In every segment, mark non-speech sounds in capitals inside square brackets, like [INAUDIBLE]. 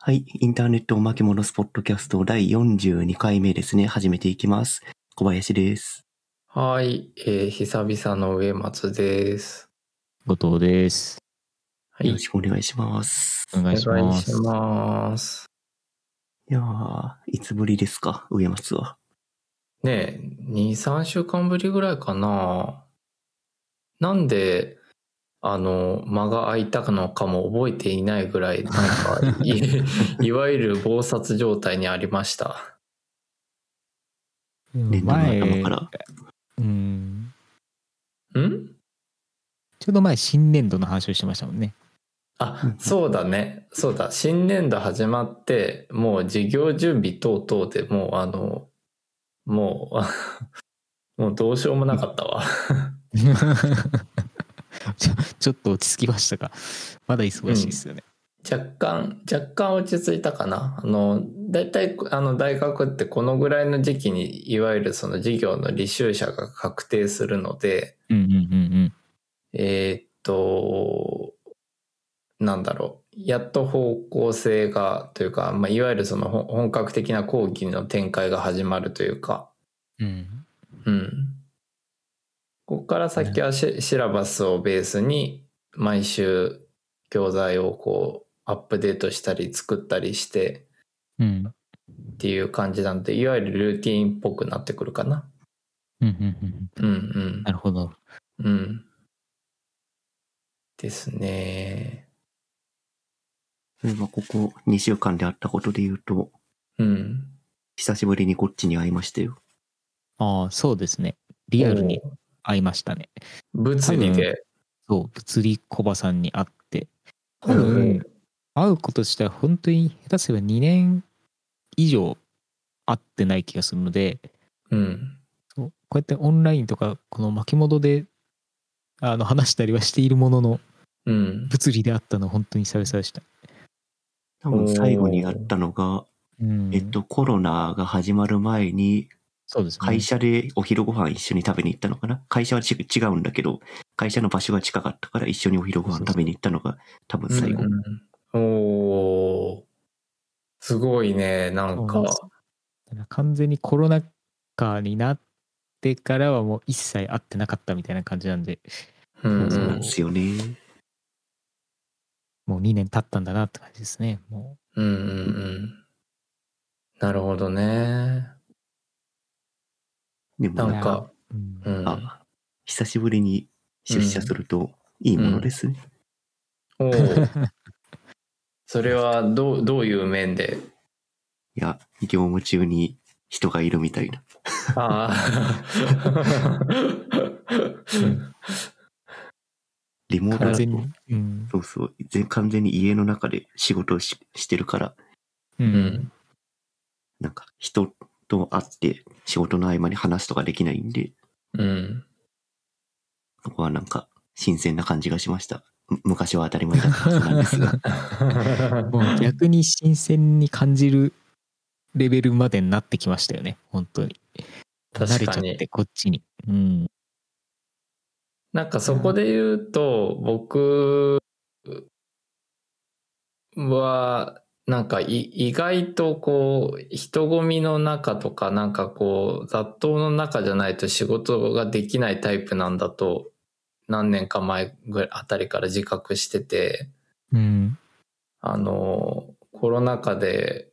はい。インターネットおまけ物スポットキャスト第42回目ですね。始めていきます。小林です。はい、えー、久々の上松です。後藤です。はいよろ、しくお願いします。お願いしお願いします。ます。いやー、いつぶりですか上松は。ねえ、2、3週間ぶりぐらいかな。なんで、あの、間が空いたのかも覚えていないぐらい、なんか、いいわゆる暴殺状態にありました。年度の頭から？うん。んちょうど前新年度の話をしてましたもんね。あ、そうだね。そうだ。新年度始まって、もう事業準備等々でもう、あの、もう、[LAUGHS] もうどうしようもなかったわ。[LAUGHS] ち [LAUGHS] ょちょっと落ち着きましたか？まだ忙しいですよね。若干、若干落ち着いたかな。あの、大体、あの、大学ってこのぐらいの時期に、いわゆるその授業の履修者が確定するので、うん、うん、うんえーっと、なんだろう。やっと方向性が、というか、まあ、いわゆるそのほ本格的な講義の展開が始まるというか、うん。うん。ここから先はシシラバスをベースに毎週教材をこうアップデートしたり作ったりしてうん。っていう感じなので、いわゆるルーティーンっぽくなってくるかな。うん、うん、うん。うんうんな。るほど。うん。ですね。それはここ2週間であったことで言うと、うん。久しぶりにこっちに会いましたよ。ああ、そうですね。リアルに会いましたね。物理で？そう、物理コバさんに会って。多うん分、会うこと自体本当に下手すれば2年以上会ってない気がするので、うん。そうこうやってオンラインとかこの巻き戻であの話したりはしているもののうん。物理であったのは本当に久々でした。多分最後にやったのが、うんえっと、コロナが始まる前に、そうですね。会社でお昼ご飯一緒に食べに行ったのかな？会社はち違うんだけど、会社の場所が近かったから一緒にお昼ご飯食べに行ったのが多分最後。うんおーすごいね、なんか。完全にコロナ禍になってからはもう一切会ってなかったみたいな感じなんで、うんそうなんですよね。もう2年経ったんだなって感じですね。もうんうんうん。なるほどね。でもなんか、う。うんうん。あ、久しぶりに出社するといいものですね。おーそれはどう、どういう面で？いや、業務中に人がいるみたいな。あ [LAUGHS] リモートだと。うん。そうそう、ぜ完全に家の中で仕事をししてるから、う。あ。うんん。なんか人と会って仕事の合間に話すとかできないんで、うん。そこはなんか新鮮な感じがしました。む昔は当たり前だったはずなんですが。もう逆に新鮮に感じるレベルまでになってきましたよね。本当に。慣確かにれちゃって、。こっちに。うん。なんかそこで言うと、僕は、なんかい意外とこう、人混みの中とか、なんかこう、雑踏の中じゃないと仕事ができないタイプなんだと、何年か前ぐらいあたりから自覚してて、うん。あの、コロナ禍で、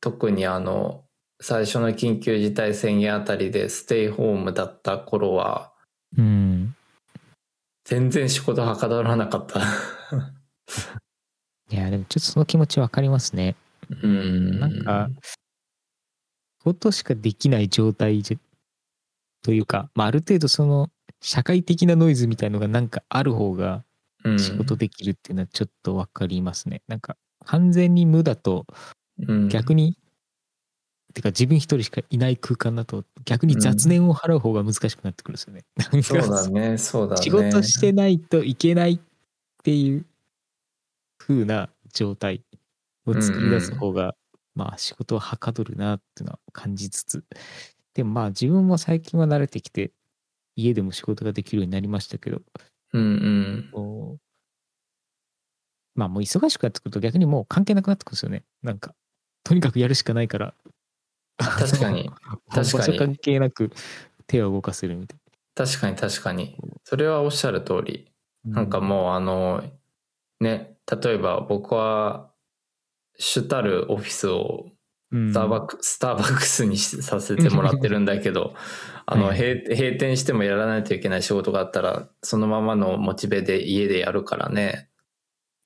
特にあの、最初の緊急事態宣言あたりでステイホームだった頃は、うん。全然仕事はかどらなかった。[LAUGHS] いや、でもちょっとその気持ちわかりますね。うん。なんか、ことしかできない状態じゃというか、まあ、ある程度その社会的なノイズみたいのがなんかある方がうん、仕事できるっていうのはちょっとわかりますね。なんか完全に無だとうん、逆に、てか自分一人しかいない空間だと逆に雑念を払う方が難しくなってくるんですよね。なんかそうだね、そうだね。仕事してないといけないっていう風な状態を作り出す方が、まあ仕事ははかどるなっていうのは感じつつでもまあ自分も最近は慣れてきて家でも仕事ができるようになりましたけどうんうん。まあもう忙しくなってくると逆にもう関係なくなってくるんですよね。なんか、とにかくやるしかないから。確かに。確かに関係なく手を動かせるみたい確かに確かに。それはおっしゃる通り。な。なんかもうあの、ね、例えば僕は主たるオフィスをうん、スターバック、スターバックスにしさせてもらってるんだけど、あの、はい閉閉店してもやらないといけない仕事があったら、そのままのモチベで家でやるからね。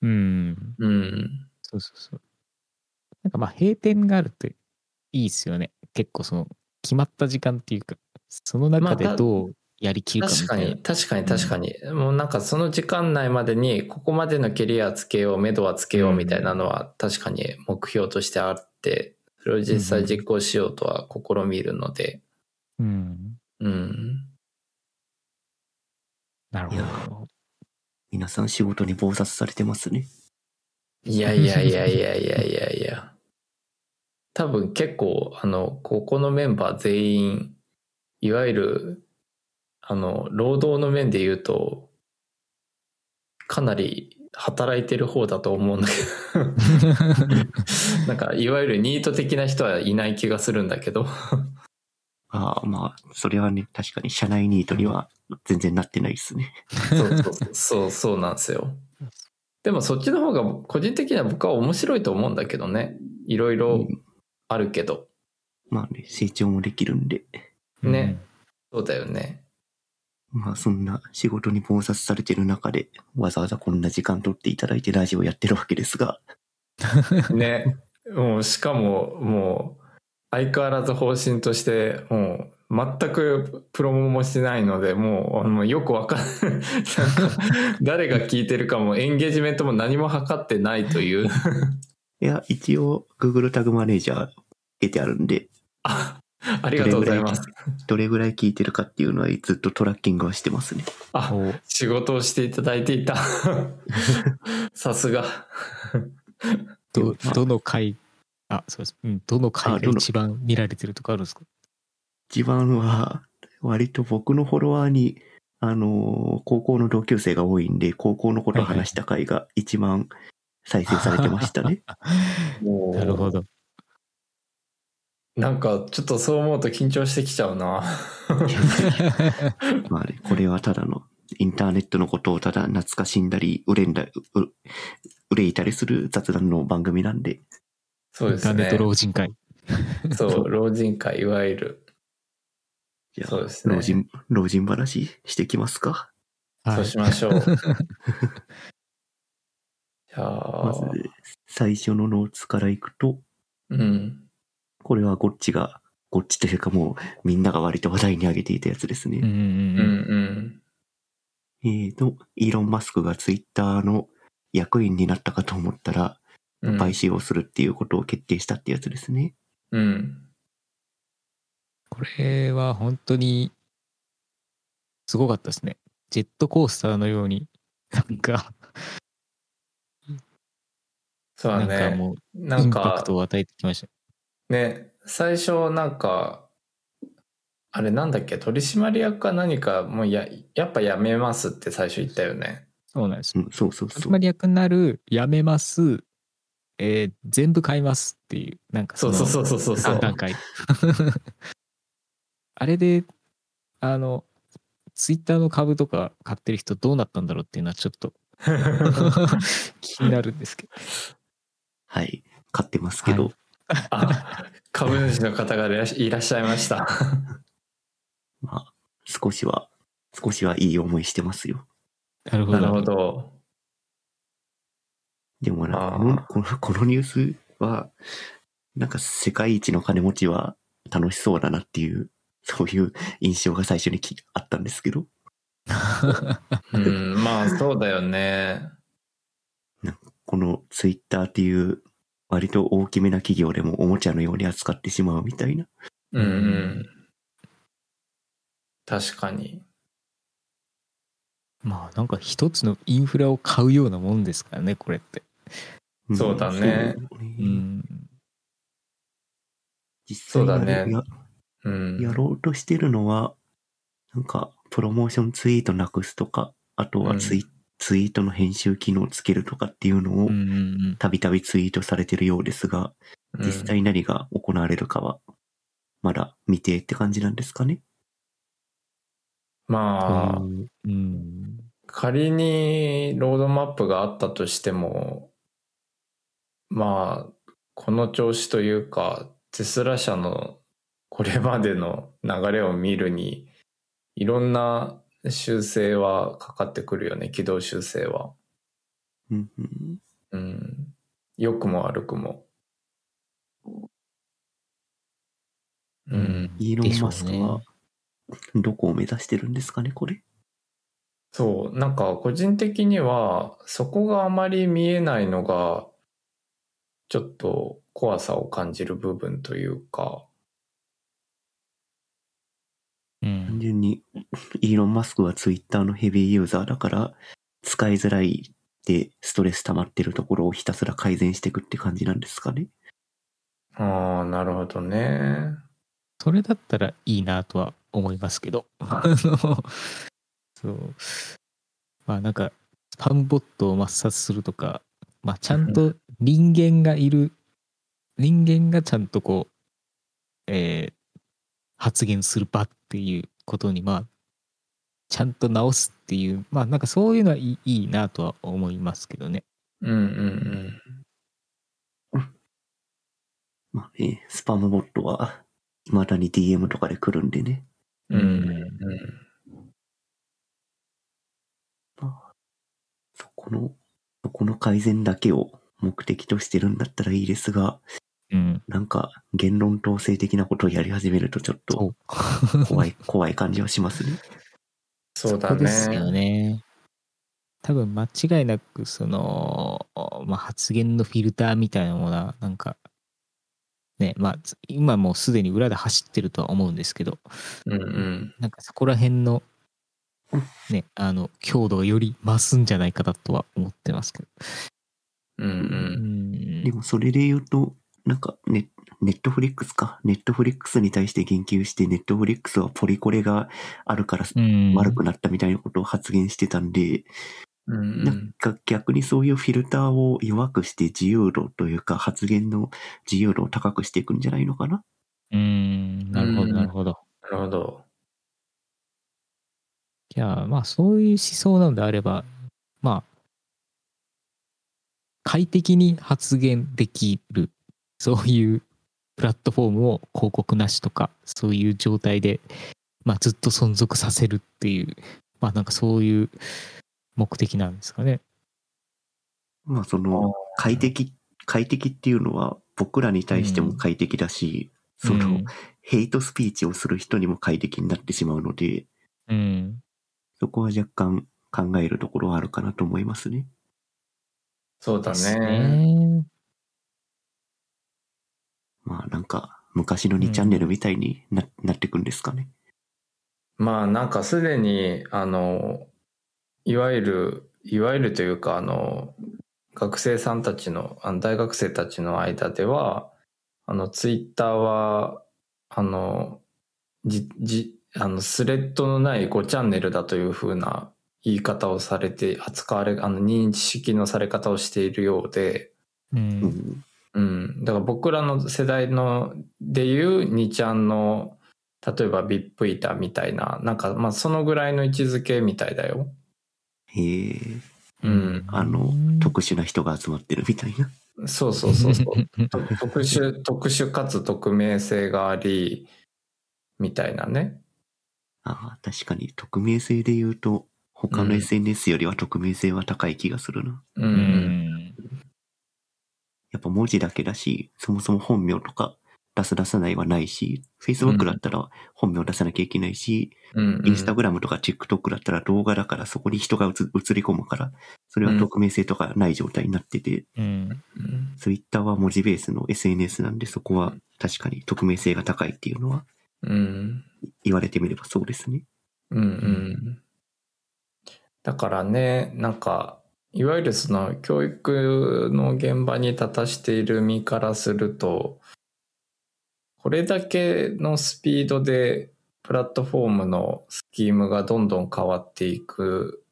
うん。うん。そうそうそう。なんかまあ閉店があるといいですよね。結構その決まった時間っていうか、その中でまあどうやりきるかみたいな。確かに、確かに確かに。もうなんかその時間内までに、ここまでのキャリアつけよう、目処はつけようみたいなのは確かに目標としてあって、それを実際実行しようとは試みるので、うん。うん。なるほど。皆さん仕事に忙殺されてますね。いやいやいやいやいやいやいや。多分結構、あの、ここのメンバー全員、いわゆる、あの、労働の面で言うと、かなり働いてる方だと思うんだけど、[LAUGHS] なんか、いわゆるニート的な人はいない気がするんだけど、ああ、まあ、それはね、確かに社内ニートには全然なってないですね。そうそうそう、そうなんですよ。でもそっちの方が個人的には僕は面白いと思うんだけどね。いろいろうんあるけど。まあね、成長もできるんで。ねそうだよね。まあそんな仕事に忙殺されてる中で、わざわざこんな時間取っていただいてラジオやってるわけですが、[LAUGHS] ね。もうしかももう相変わらず方針としてもう全くプロモもしないのでもうもうよくわかん誰が聞いてるかもエンゲージメントも何も測ってないという。[LAUGHS] いや、一応 Google タグマネージャー出てあるんで、あ [LAUGHS] ありがとうございます。どれぐらい聞いてるかっていうのはずっとトラッキングはしてますね。あお仕事をしていただいていた。[LAUGHS] さすが。どまあどの回、あ、そうです。うん、どの回が一番見られてるとかあるんですか？一番は、割と僕のフォロワーに、あのー高校の同級生が多いんで、高校のことを話した回が一番再生されてましたね。[LAUGHS] なるほど。なんかちょっとそう思うと緊張してきちゃうな。[LAUGHS] まあね、これはただの、インターネットのことをただ懐かしんだり、憂んだ、う憂いたりする雑談の番組なんで、そうですねインターネット。老人会。そう、老人会、いわゆる。じゃあ、そうですね老人、老人話してきますか？そうしましょう。[LAUGHS] じゃあ、まず、最初のノーツからいくと、うん。これはゴッチが、ゴッチというかもうみんなが割と話題に上げていたやつですね。うんうんうん。えーと、イーロン・マスクがツイッターの役員になったかと思ったら、うん買収をするっていうことを決定したってやつですね。うん。これは本当にすごかったですね。ジェットコースターのように、なんか、なんそうだね。かもうなんインパクか、トを与えてきました。ね、最初なんか、あれなんだっけ、取締役か何か、もうや、やっぱやめますって最初言ったよね。そうなんですよ。うん、そうそうそう。取締役になる、やめます、えー全部買いますっていう、なんかのそうそうそうそうそうそう3。段階。[LAUGHS] あれで、あの、ツイッターの株とか買ってる人どうなったんだろうっていうのはちょっと [LAUGHS] [LAUGHS] 気になるんですけど。はい。買ってますけど、はあ、株主の方がいらっしゃいました。[LAUGHS] まあ、少しは、少しはいい思いしてますよ。なるほど。なるほど。でもなこのこの、このニュースは、なんか世界一の金持ちは楽しそうだなっていう、そういう印象が最初にきあったんですけど、[LAUGHS] うん、まあそうだよね。このツイッターっていう割と大きめな企業でもおもちゃのように扱ってしまうみたいな。うんうん。確かに。まあなんか一つのインフラを買うようなもんですからね、これって。んそうだね。実際そうだねやうん。やろうとしてるのは、なんか、プロモーションツイートなくすとか、あとはツイ,、ツイートの編集機能をつけるとかっていうのを。たびたびツイートされてるようですが、うん実際何が行われるかは、まだ未定って感じなんですかね？まあ、うんうん。仮にロードマップがあったとしても、まあ、この調子というか、テスラ社のこれまでの流れを見るに、いろんな修正はかかってくるよね、軌道修正は。うんうんうん。良くも悪くも。う。うんん。イーロン・マスクはね、どこを目指してるんですかね、これ？そう、なんか個人的には、そこがあまり見えないのが、ちょっと怖さを感じる部分というか、うん。単純に、[LAUGHS] イーロン・マスクはツイッターのヘビーユーザーだから、使いづらいでストレス溜まってるところをひたすら改善していくって感じなんですかね。ああ、なるほどね。それだったらいいなとは思いますけど。あの、[LAUGHS] そう。まあなんか、スパムボットを抹殺するとか、まあちゃんと人間がいる、人間がちゃんとこう、えー発言する場っていうことに、まあ、ちゃんと直すっていう、まあなんかそういうのはいいいいなとは思いますけどね。うんうんまあね、スパムボットは、未だに DM とかで来るんでね。うん。うんうんそこの、そこの改善だけを目的としてるんだったらいいですが、うん。なんか言論統制的なことをやり始めるとちょっそとう。怖い、怖い感じはしますね。そうだこですよね。ね。多分間違いなくその、まあ、発言のフィルターみたいなものはなんかねまあ今もうすでに裏で走ってるとは思うんですけどうんうん。なんかそこら辺のねあの強度がより増すんじゃないかなとは思ってますけど。うんう。うんんでもそれで言うと、なんかネネットフリックスか？ネットフリックスに対して言及して、ネットフリックスはポリコレがあるからうん悪くなったみたいなことを発言してたんで、うんうなんん。か逆にそういうフィルターを弱くして自由度というか発言の自由度を高くしていくんじゃないのかな？うんなるほうんどなるほど。なるほど。いやまあそういう思想なのであればまあ快適に発言できるそういうプラットフォームを広告なしとかそういう状態で、まあ、ずっと存続させるっていうまあなんかそういう目的なんですかね。まあその快適、快適っていうのは僕らに対しても快適だし、その、うんヘイトスピーチをする人にも快適になってしまうので、うんそこは若干考えるところはあるかなと思いますね。そうだね。ね。まあなんか昔の2チャンネルみたいにな,、なってくんですかね。まあなんかすでに、あの、いわゆる、いわゆるというか、あの、学生さんたちの、あの大学生たちの間では、あの、ツイッターは、あの、じ、じ、あの、スレッドのない5チャンネルだというふうな言い方をされて、扱われ、あの、認識のされ方をしているようで、ううんん。うん。だから僕らの世代のでいう2ちゃんの、例えばビップイタみたいな、なんかまあそのぐらいの位置づけみたいだよ。へえ、うん。あの、特殊な人が集まってるみたいな。そうそうそうそう。と [LAUGHS] 特殊、特殊かつ匿名性があり、みたいなね。ああ、確かに匿名性で言うと、他のうん SNS よりは匿名性は高い気がするな。う。うんんやっぱ文字だけだし、そもそも本名とか出す出さないはないし、Facebook だったら本名出さなきゃいけないし、うん。インスタグラムとか TikTok だったら動画だからそこに人が映映り込むから、それは匿名性とかない状態になってて。Twitter は文字ベースの SNS なんでそこは確かに匿名性が高いっていうのはうん。言われてみればそうですね。うんうん。だからね、なんか、いわゆるその教育の現場に立たしている身からすると、これだけのスピードでプラットフォームのスキームがどんどん変わっていく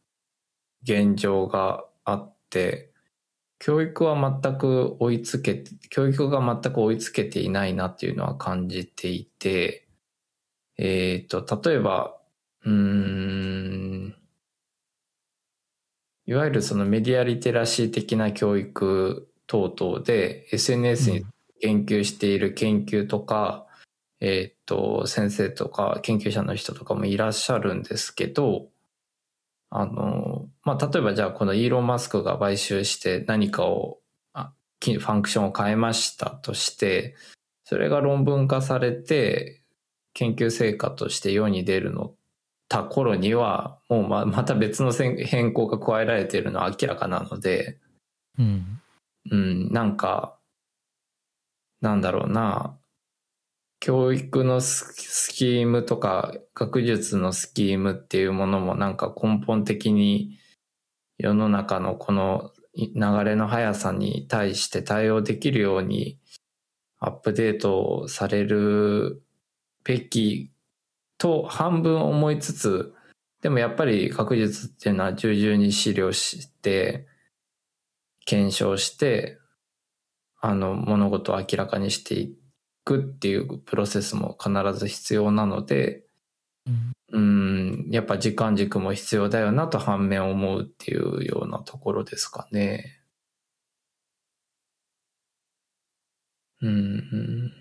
現状があって、教育は全く追いつけて、教育が全く追いつけていないなっていうのは感じていて、えっ、と、例えば、うーん、いわゆるそのメディアリテラシー的な教育等々で SNS に研究している研究とか、えっ、と、先生とか研究者の人とかもいらっしゃるんですけど、あの、まあ、例えばじゃあこのイーロン・マスクが買収して何かを、あきファンクションを変えましたとして、それが論文化されて、研究成果として世に出るのた頃には、もうま [LAUGHS] また別の変更が加えられているのは明らかなので、うん。うん、なんか、なんだろうな、教育のススキームとか学術のスキームっていうものもなんか根本的に世の中のこのい流れの速さに対して対応できるようにアップデートされるべきと半分思いつつ、でもやっぱり学術っていうのは従々に資料して、検証して、あの、物事を明らかにしていくっていうプロセスも必ず必要なので、うんうん、やっぱ時間軸も必要だよなと反面思うっていうようなところですかね。うん、うん。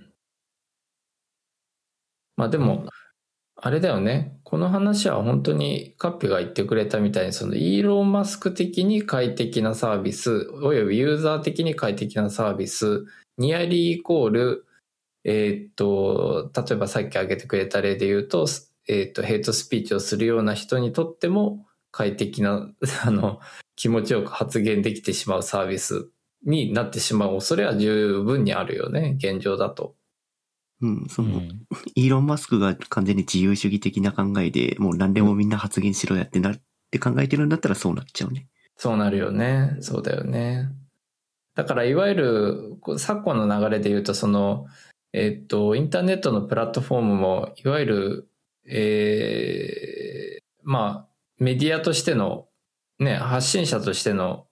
まあでも、あれだよね。この話は本当にカッピが言ってくれたみたいに、そのイーロン・マスク的に快適なサービス、およびユーザー的に快適なサービス、ニアリーイコール、えーっと、例えばさっき挙げてくれた例で言うと、えーっと、ヘイトスピーチをするような人にとっても快適な、[LAUGHS] あの、気持ちよく発言できてしまうサービスになってしまう恐れは十分にあるよね、現状だと。うん、その、うんイーロン・マスクが完全に自由主義的な考えで、もう何でもみんな発言しろやってなって考えてるんだったらそうなっちゃうね。そうなるよね。そうだよね。だから、いわゆる、昨今の流れで言うと、その、えっと、インターネットのプラットフォームも、いわゆる、えーまあ、メディアとしての、ね、発信者としての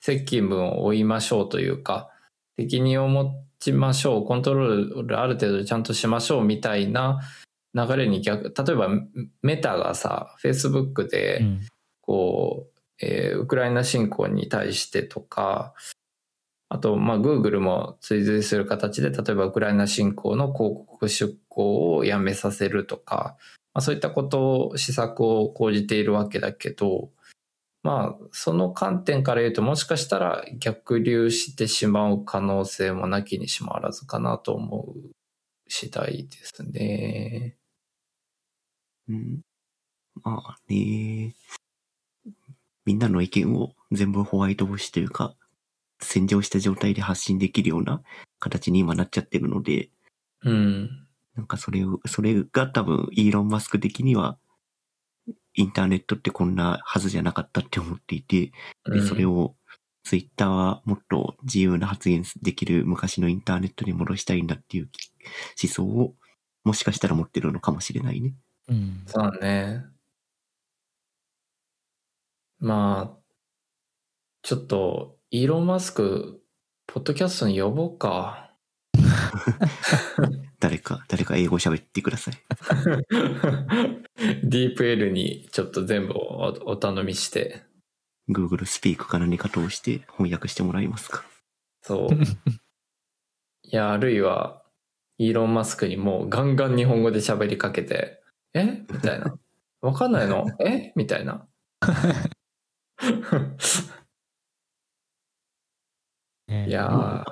責務を負いましょうというか、責任を持ちましょう、コントロールある程度ちゃんとしましょうみたいな流れに逆、例えばメタがさ、Facebook で、うん。こう、えーウクライナ侵攻に対してとか、あと、まあ、Google も追随する形で、例えばウクライナ侵攻の広告出稿をやめさせるとか、まあ、そういったことを、施策を講じているわけだけど、まあ、その観点から言うと、もしかしたら逆流してしまう可能性もなきにしもあらずかなと思う次第ですね。うん。まあね。みんなの意見を全部ホワイトボッシュというか、洗浄した状態で発信できるような形に今なっちゃってるので、うん。なんかそれを、それが多分イーロン・マスク的には、インターネットってこんなはずじゃなかったって思っていて、で、それを、を、ツイッターはもっと自由な発言できる昔のインターネットに戻したいんだっていう思想を、もしかしたら持ってるのかもしれないね。うんそうだね。まあ、ちょっと、イーロン・マスク、ポッドキャストに呼ぼうか。[LAUGHS] 誰か、誰か英語喋ってください。ディープ L にちょっと全部おお頼みして。Google スピークか何か通して翻訳してもらえますか？そう。[LAUGHS] いや、あるいは、イーロン・マスクにもうガンガン日本語で喋りかけて、え？みたいな。わかんないの？え？みたいな。[LAUGHS] ねいやー、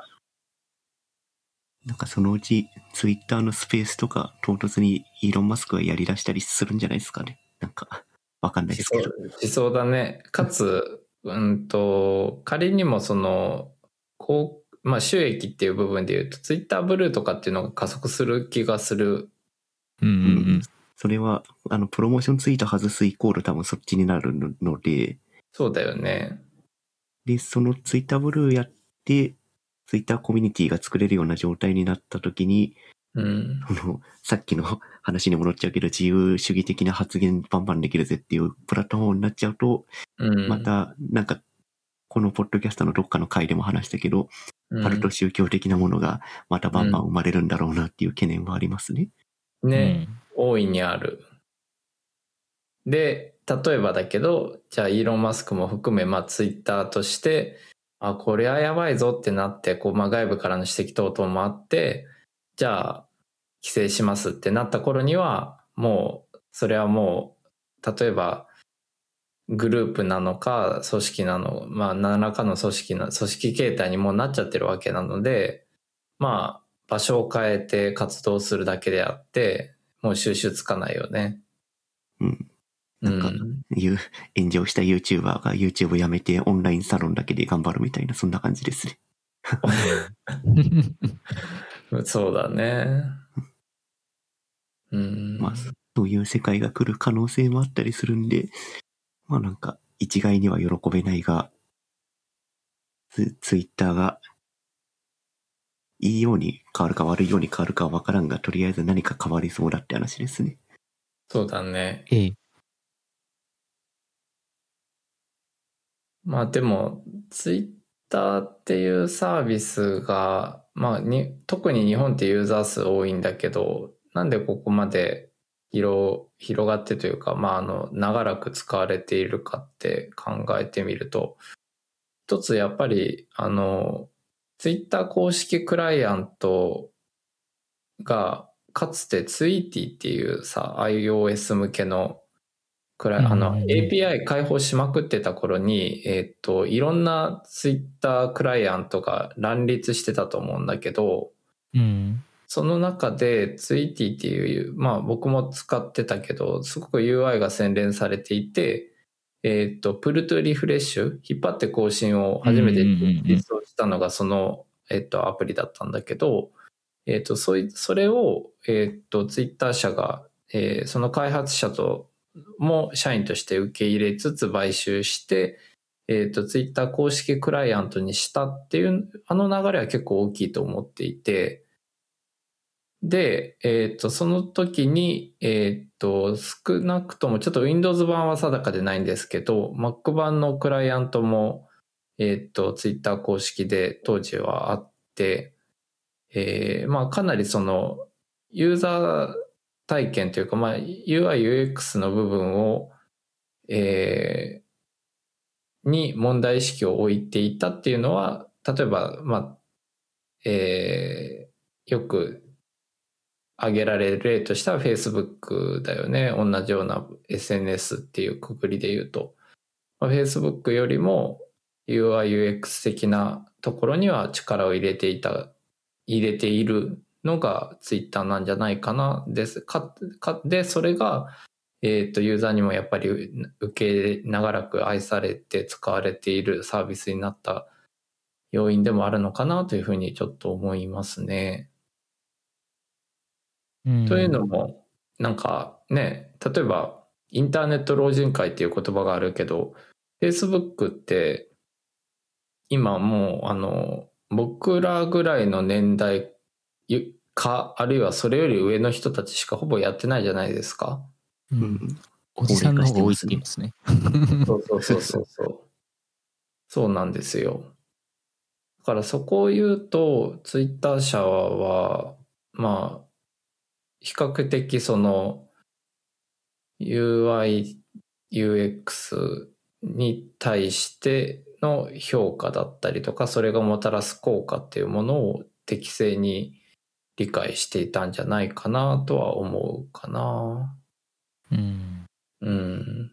なんかそのうち Twitter のスペースとか唐突にイーロン・マスクがやり出したりするんじゃないですかね。なんか、わかんないですけど。しそうだね。かつ、うんと、仮にもその、こう、まあ収益っていう部分で言うと、ツイッターブルーとかっていうのが加速する気がする。うんうんそれは、あの、プロモーションツイート外すイコール多分そっちになるので、そうだよね。で、そのツイッターブルーやって、ツイッターコミュニティが作れるような状態になった時に、うん。さっきの話に戻っちゃうけど、自由主義的な発言バンバンできるぜっていうプラットフォームになっちゃうと、うん。また、なんか、このポッドキャストのどっかの回でも話したけど、うん、カルト宗教的なものがまたバンバン生まれるんだろうなっていう懸念はありますね。ね、大いにある。で、例えばだけど、じゃあイーロン・マスクも含め、まあツイッターとして、あ、これはやばいぞってなって、こう、まあ外部からの指摘等々もあって、じゃあ、規制しますってなった頃には、もう、それはもう、例えば、グループなのか、組織なの、まあ何らかの組織な、組織形態にもうなっちゃってるわけなので、まあ、場所を変えて活動するだけであって、もう収集つかないよね。うん。うなんかん。いう炎上した YouTuber が YouTube やめてオンラインサロンだけで頑張るみたいな、そんな感じですね。[LAUGHS] そうだね。うん。まあ、そういう世界が来る可能性もあったりするんで、まあなんか、一概には喜べないが、ツツイッターが、いいように変わるか悪いように変わるかはわからんが、とりあえず何か変わりそうだって話ですね。そうだね。ええ。まあでも、ツイッターっていうサービスが、まあに、特に日本ってユーザー数多いんだけど、なんでここまで広広がってというか、まああの、長らく使われているかって考えてみると、一つやっぱり、あの、ツイッター公式クライアントが、かつてツイーティーっていうさ、iOS 向けのくらい、あの、API 開放しまくってた頃に、えっ、と、いろんなツイッタークライアントが乱立してたと思うんだけど、うん。その中でツイーティっていう、まあ僕も使ってたけど、すごく UI が洗練されていて、えっ、と、プルトゥリフレッシュ、引っ張って更新を初めて実装したのがその、えっ、と、アプリだったんだけど、えっ、と、それを、えっ、と、ツイッター社が、えーその開発者とも社員として受け入れつつ買収して、えっ、と、ツイッター公式クライアントにしたっていう、あの流れは結構大きいと思っていて、で、えっ、と、その時に、えっ、と、少なくとも、ちょっと Windows 版は定かでないんですけど、Mac 版のクライアントも、えっ、と、Twitter 公式で当時はあって、えーまあ、かなりその、ユーザー体験というか、まあ、UI、UX の部分を、えーに問題意識を置いていたっていうのは、例えば、まあ、えーよく挙げられる例としては Facebook だよね。同じような SNS っていうくくりで言うと。まあ Facebook よりも UI、UX 的なところには力を入れていた、入れているのが Twitter なんじゃないかな。です。か、か、で、それが、えっ、と、ユーザーにもやっぱり受け長らく愛されて使われているサービスになった要因でもあるのかなというふうにちょっと思いますね。うんというのも、なんかね、例えば、インターネット老人会っていう言葉があるけど、Facebook って、今もう、あの、僕らぐらいの年代か、あるいはそれより上の人たちしかほぼやってないじゃないですか。ううんん。おじさんの方が多いって言いますね。そうそうそうそうそう。そうなんですよ。だからそこを言うと、ツイッター社は、まあ、比較的その UI、UX に対しての評価だったりとか、それがもたらす効果っていうものを適正に理解していたんじゃないかなとは思うかな。うん。うん。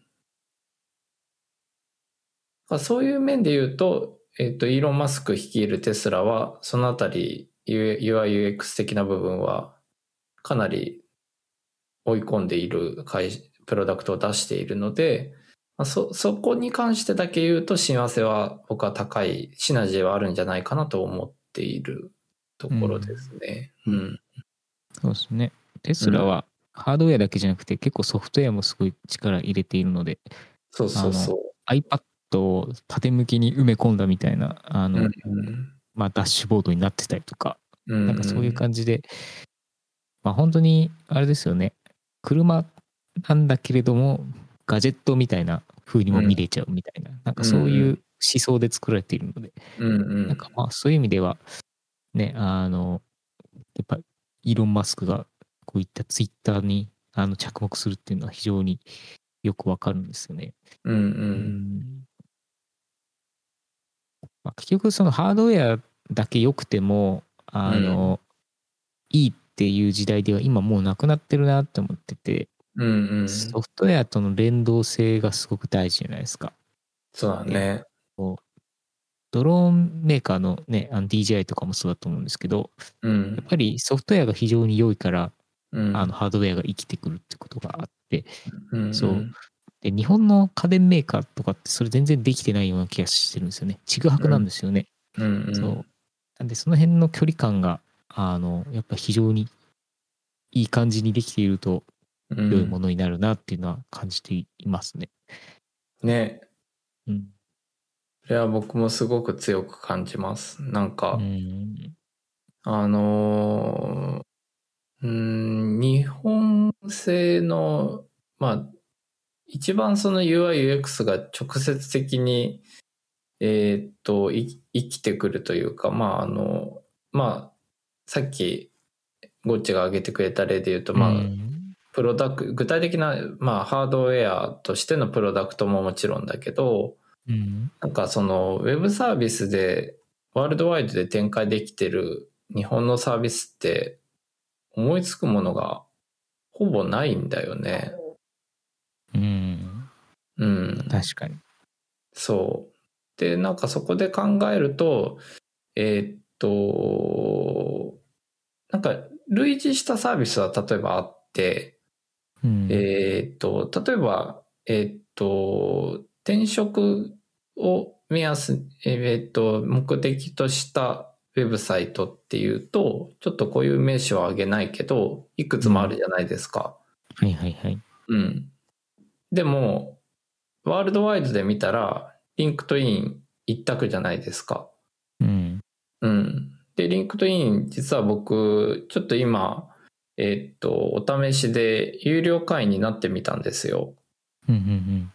あそういう面で言うと、えっ、と、イーロン・マスク率いるテスラは、そのあたり UI、UX 的な部分は、かなり追い込んでいる会プロダクトを出しているので、まあ、そ、そこに関してだけ言うと、親和性は僕は高い、シナジーはあるんじゃないかなと思っているところですね。ううんん。そうですね。テスラはハードウェアだけじゃなくて結構ソフトウェアもすごい力入れているので、そうそうそう。iPad を縦向きに埋め込んだみたいな、あの、うんまあダッシュボードになってたりとか、うんなんかそういう感じで、まあ本当にあれですよね車なんだけれどもガジェットみたいな風にも見れちゃうみたいな、なんかそういう思想で作られているので、うんうん。なんかまあそういう意味ではねあのやっぱイーロン・マスクがこういったツイッターにあの着目するっていうのは非常によくわかるんですよね。うんう。うんまあ、結局そのハードウェアだけ良くてもあの、いいっていう時代では今もうなくなってるなって思ってて、うんうん。ソフトウェアとの連動性がすごく大事じゃないですか。そうだね。ドローンメーカーのね、あの DJI とかもそうだと思うんですけど、うんやっぱりソフトウェアが非常に良いから、うん。あのハードウェアが生きてくるってことがあって、うんうんそうで日本の家電メーカーとかってそれ全然できてないような気がしてるんですよね。ちぐはぐなんですよね。うんうん。そう。なんでその辺の距離感が、あの、やっぱ非常にいい感じにできているとうん良いものになるなっていうのは感じていますね。ね。うん。それは僕もすごく強く感じます。なんか、うん。あのーうーん、日本製の、まあ、一番その UI、UX が直接的に、えーっと、い生きてくるというか、まあ、あの、まあ、さっき、ゴッチが挙げてくれた例で言うと、まあ、うんプロダク具体的な、まあ、ハードウェアとしてのプロダクトももちろんだけど、うん。なんかそのウェブサービスでワールドワイドで展開できてる日本のサービスって思いつくものがほぼないんだよね。うん。うん。確かに。そう。で、なんかそこで考えると、えーっと、なんか類似したサービスは例えばあって、うん。えーっと、例えば、えーっと、転職を目安、えーっと、目的としたウェブサイトっていうと、ちょっとこういう名詞は挙げないけど、いくつもあるじゃないですか。はいはいはい。うん。でも、ワールドワイドで見たら、 LinkedIn 一択じゃないですか。うん。うん。で、 LinkedIn、実は僕、ちょっと今、えーっと、お試しで有料会員になってみたんですよ。うんうん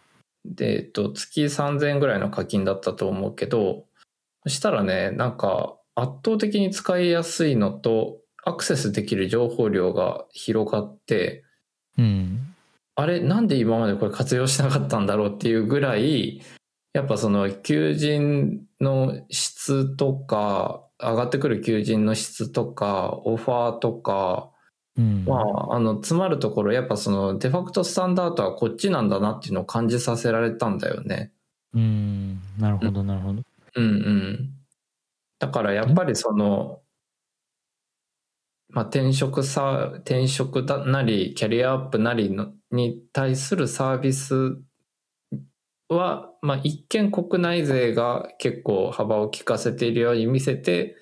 で、えっと、月3000円ぐらいの課金だったと思うけど、そしたらね、なんか圧倒的に使いやすいのと、アクセスできる情報量が広がって、うん。うん。あれ、なんで今までこれ活用しなかったんだろうっていうぐらい、やっぱその求人の質とか、上がってくる求人の質とか、オファーとか、うん。まあ、あの、詰まるところ、やっぱそのデファクトスタンダードはこっちなんだなっていうのを感じさせられたんだよね。うん。なるほどなるほど。うんうん。だからやっぱりその、まあ、転職さ、転職だなり、キャリアアップなりのに対するサービスは、まあ、一見国内勢が結構幅を利かせているように見せて、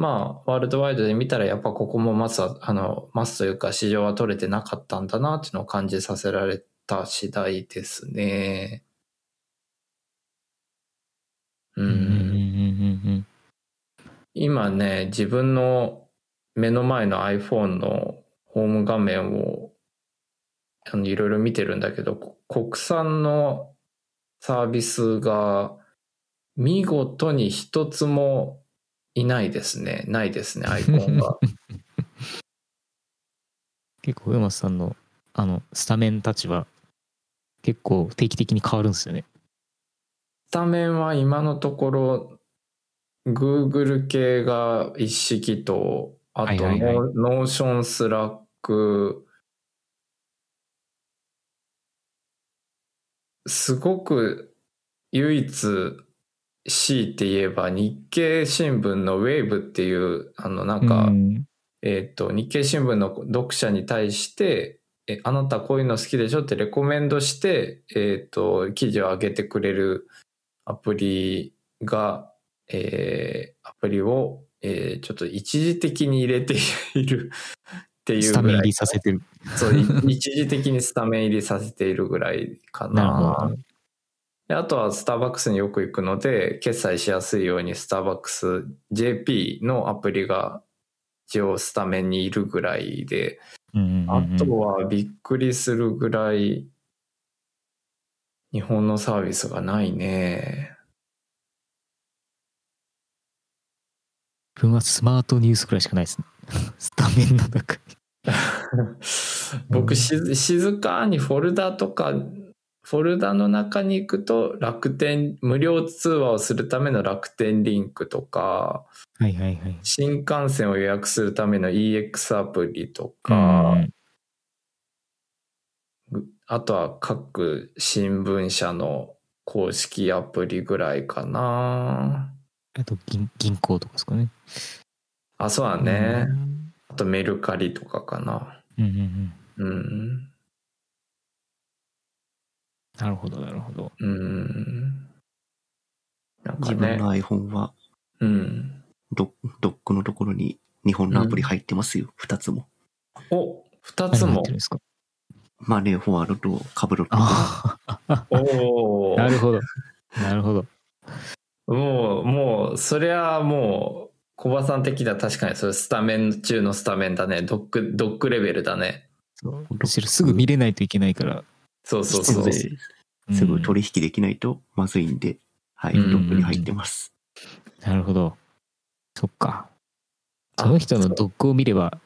まあ、ワールドワイドで見たらやっぱここもマスは、あの、マスというか市場は取れてなかったんだなっていうのを感じさせられた次第ですね。うん今ね、自分の目の前の iPhone のホーム画面をあのいろいろ見てるんだけど、国産のサービスが見事に一つもいないですね。ないですね、アイコンが。[LAUGHS] 結構、上松さんの、あの、スタメンたちは、結構定期的に変わるんですよね。スタメンは今のところ Google 系が一式と、あとはいはいは Notion、Slack、すごく唯一強いて言えば日経新聞のウェーブっていう、あのなんか、うんえっ、と、日経新聞の読者に対して、え、あなたこういうの好きでしょってレコメンドして、えっ、と、記事を上げてくれるアプリが、えーアプリを、えーちょっと一時的に入れている [LAUGHS] っていうスタメン入り。させてる。そう、い一時的にスタメン入りさせているぐらいかな [LAUGHS] あとはスターバックスによく行くので、決済しやすいようにスターバックス JP のアプリが一応スタメンにいるぐらいで、うんうんうんあとはびっくりするぐらい、日本のサービスがないね。自分はスマートニュースくらいしかないですね。[LAUGHS] スタメンの中に。[LAUGHS] 僕し、静かにフォルダとか、フォルダの中に行くと楽天、無料通話をするための楽天リンクとか、はいはいはい。新幹線を予約するための EX アプリとか、あとは各新聞社の公式アプリぐらいかな。あと銀銀行とかですかね。あ、そうだね。あとメルカリとかかな。うんうんうん。うん。なるほどなるほど。うん。なんかね。自分の iPhone はうん。ドドックのところに日本のアプリ入ってますよ。二、つも。お、二つもマネーフォワードとカブロット。おお。[LAUGHS] なるほど。なるほど。もう、もう、そりゃもう、小葉さん的には確かにそれスタメン中のスタメンだね。ドック、ドックレベルだね。そうむしろすぐ見れないといけないから。そうそうそう。で、すぐ取引できないとまずいんで、はい、うんドックに入ってます。なるほど。そっか。あその人のドックを見れば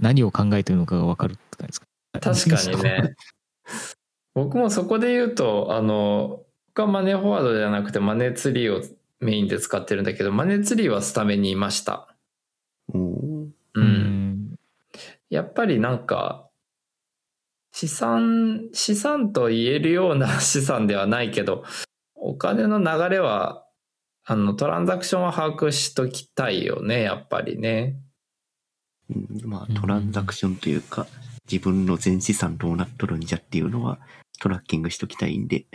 何を考えてるのかが分かるって感じですか？確かにね。[LAUGHS] 僕もそこで言うと、あの、僕はマネーフォワードじゃなくてマネーツリーをメインで使ってるんだけど、マネーツリーはスタメンにいました。う。うんん。やっぱりなんか、資産、資産と言えるような資産ではないけど、お金の流れは、あの、トランザクションは把握しときたいよね、やっぱりね。うんまあ、トランザクションというか、自分の全資産どうなっとるんじゃっていうのはトラッキングしときたいんで、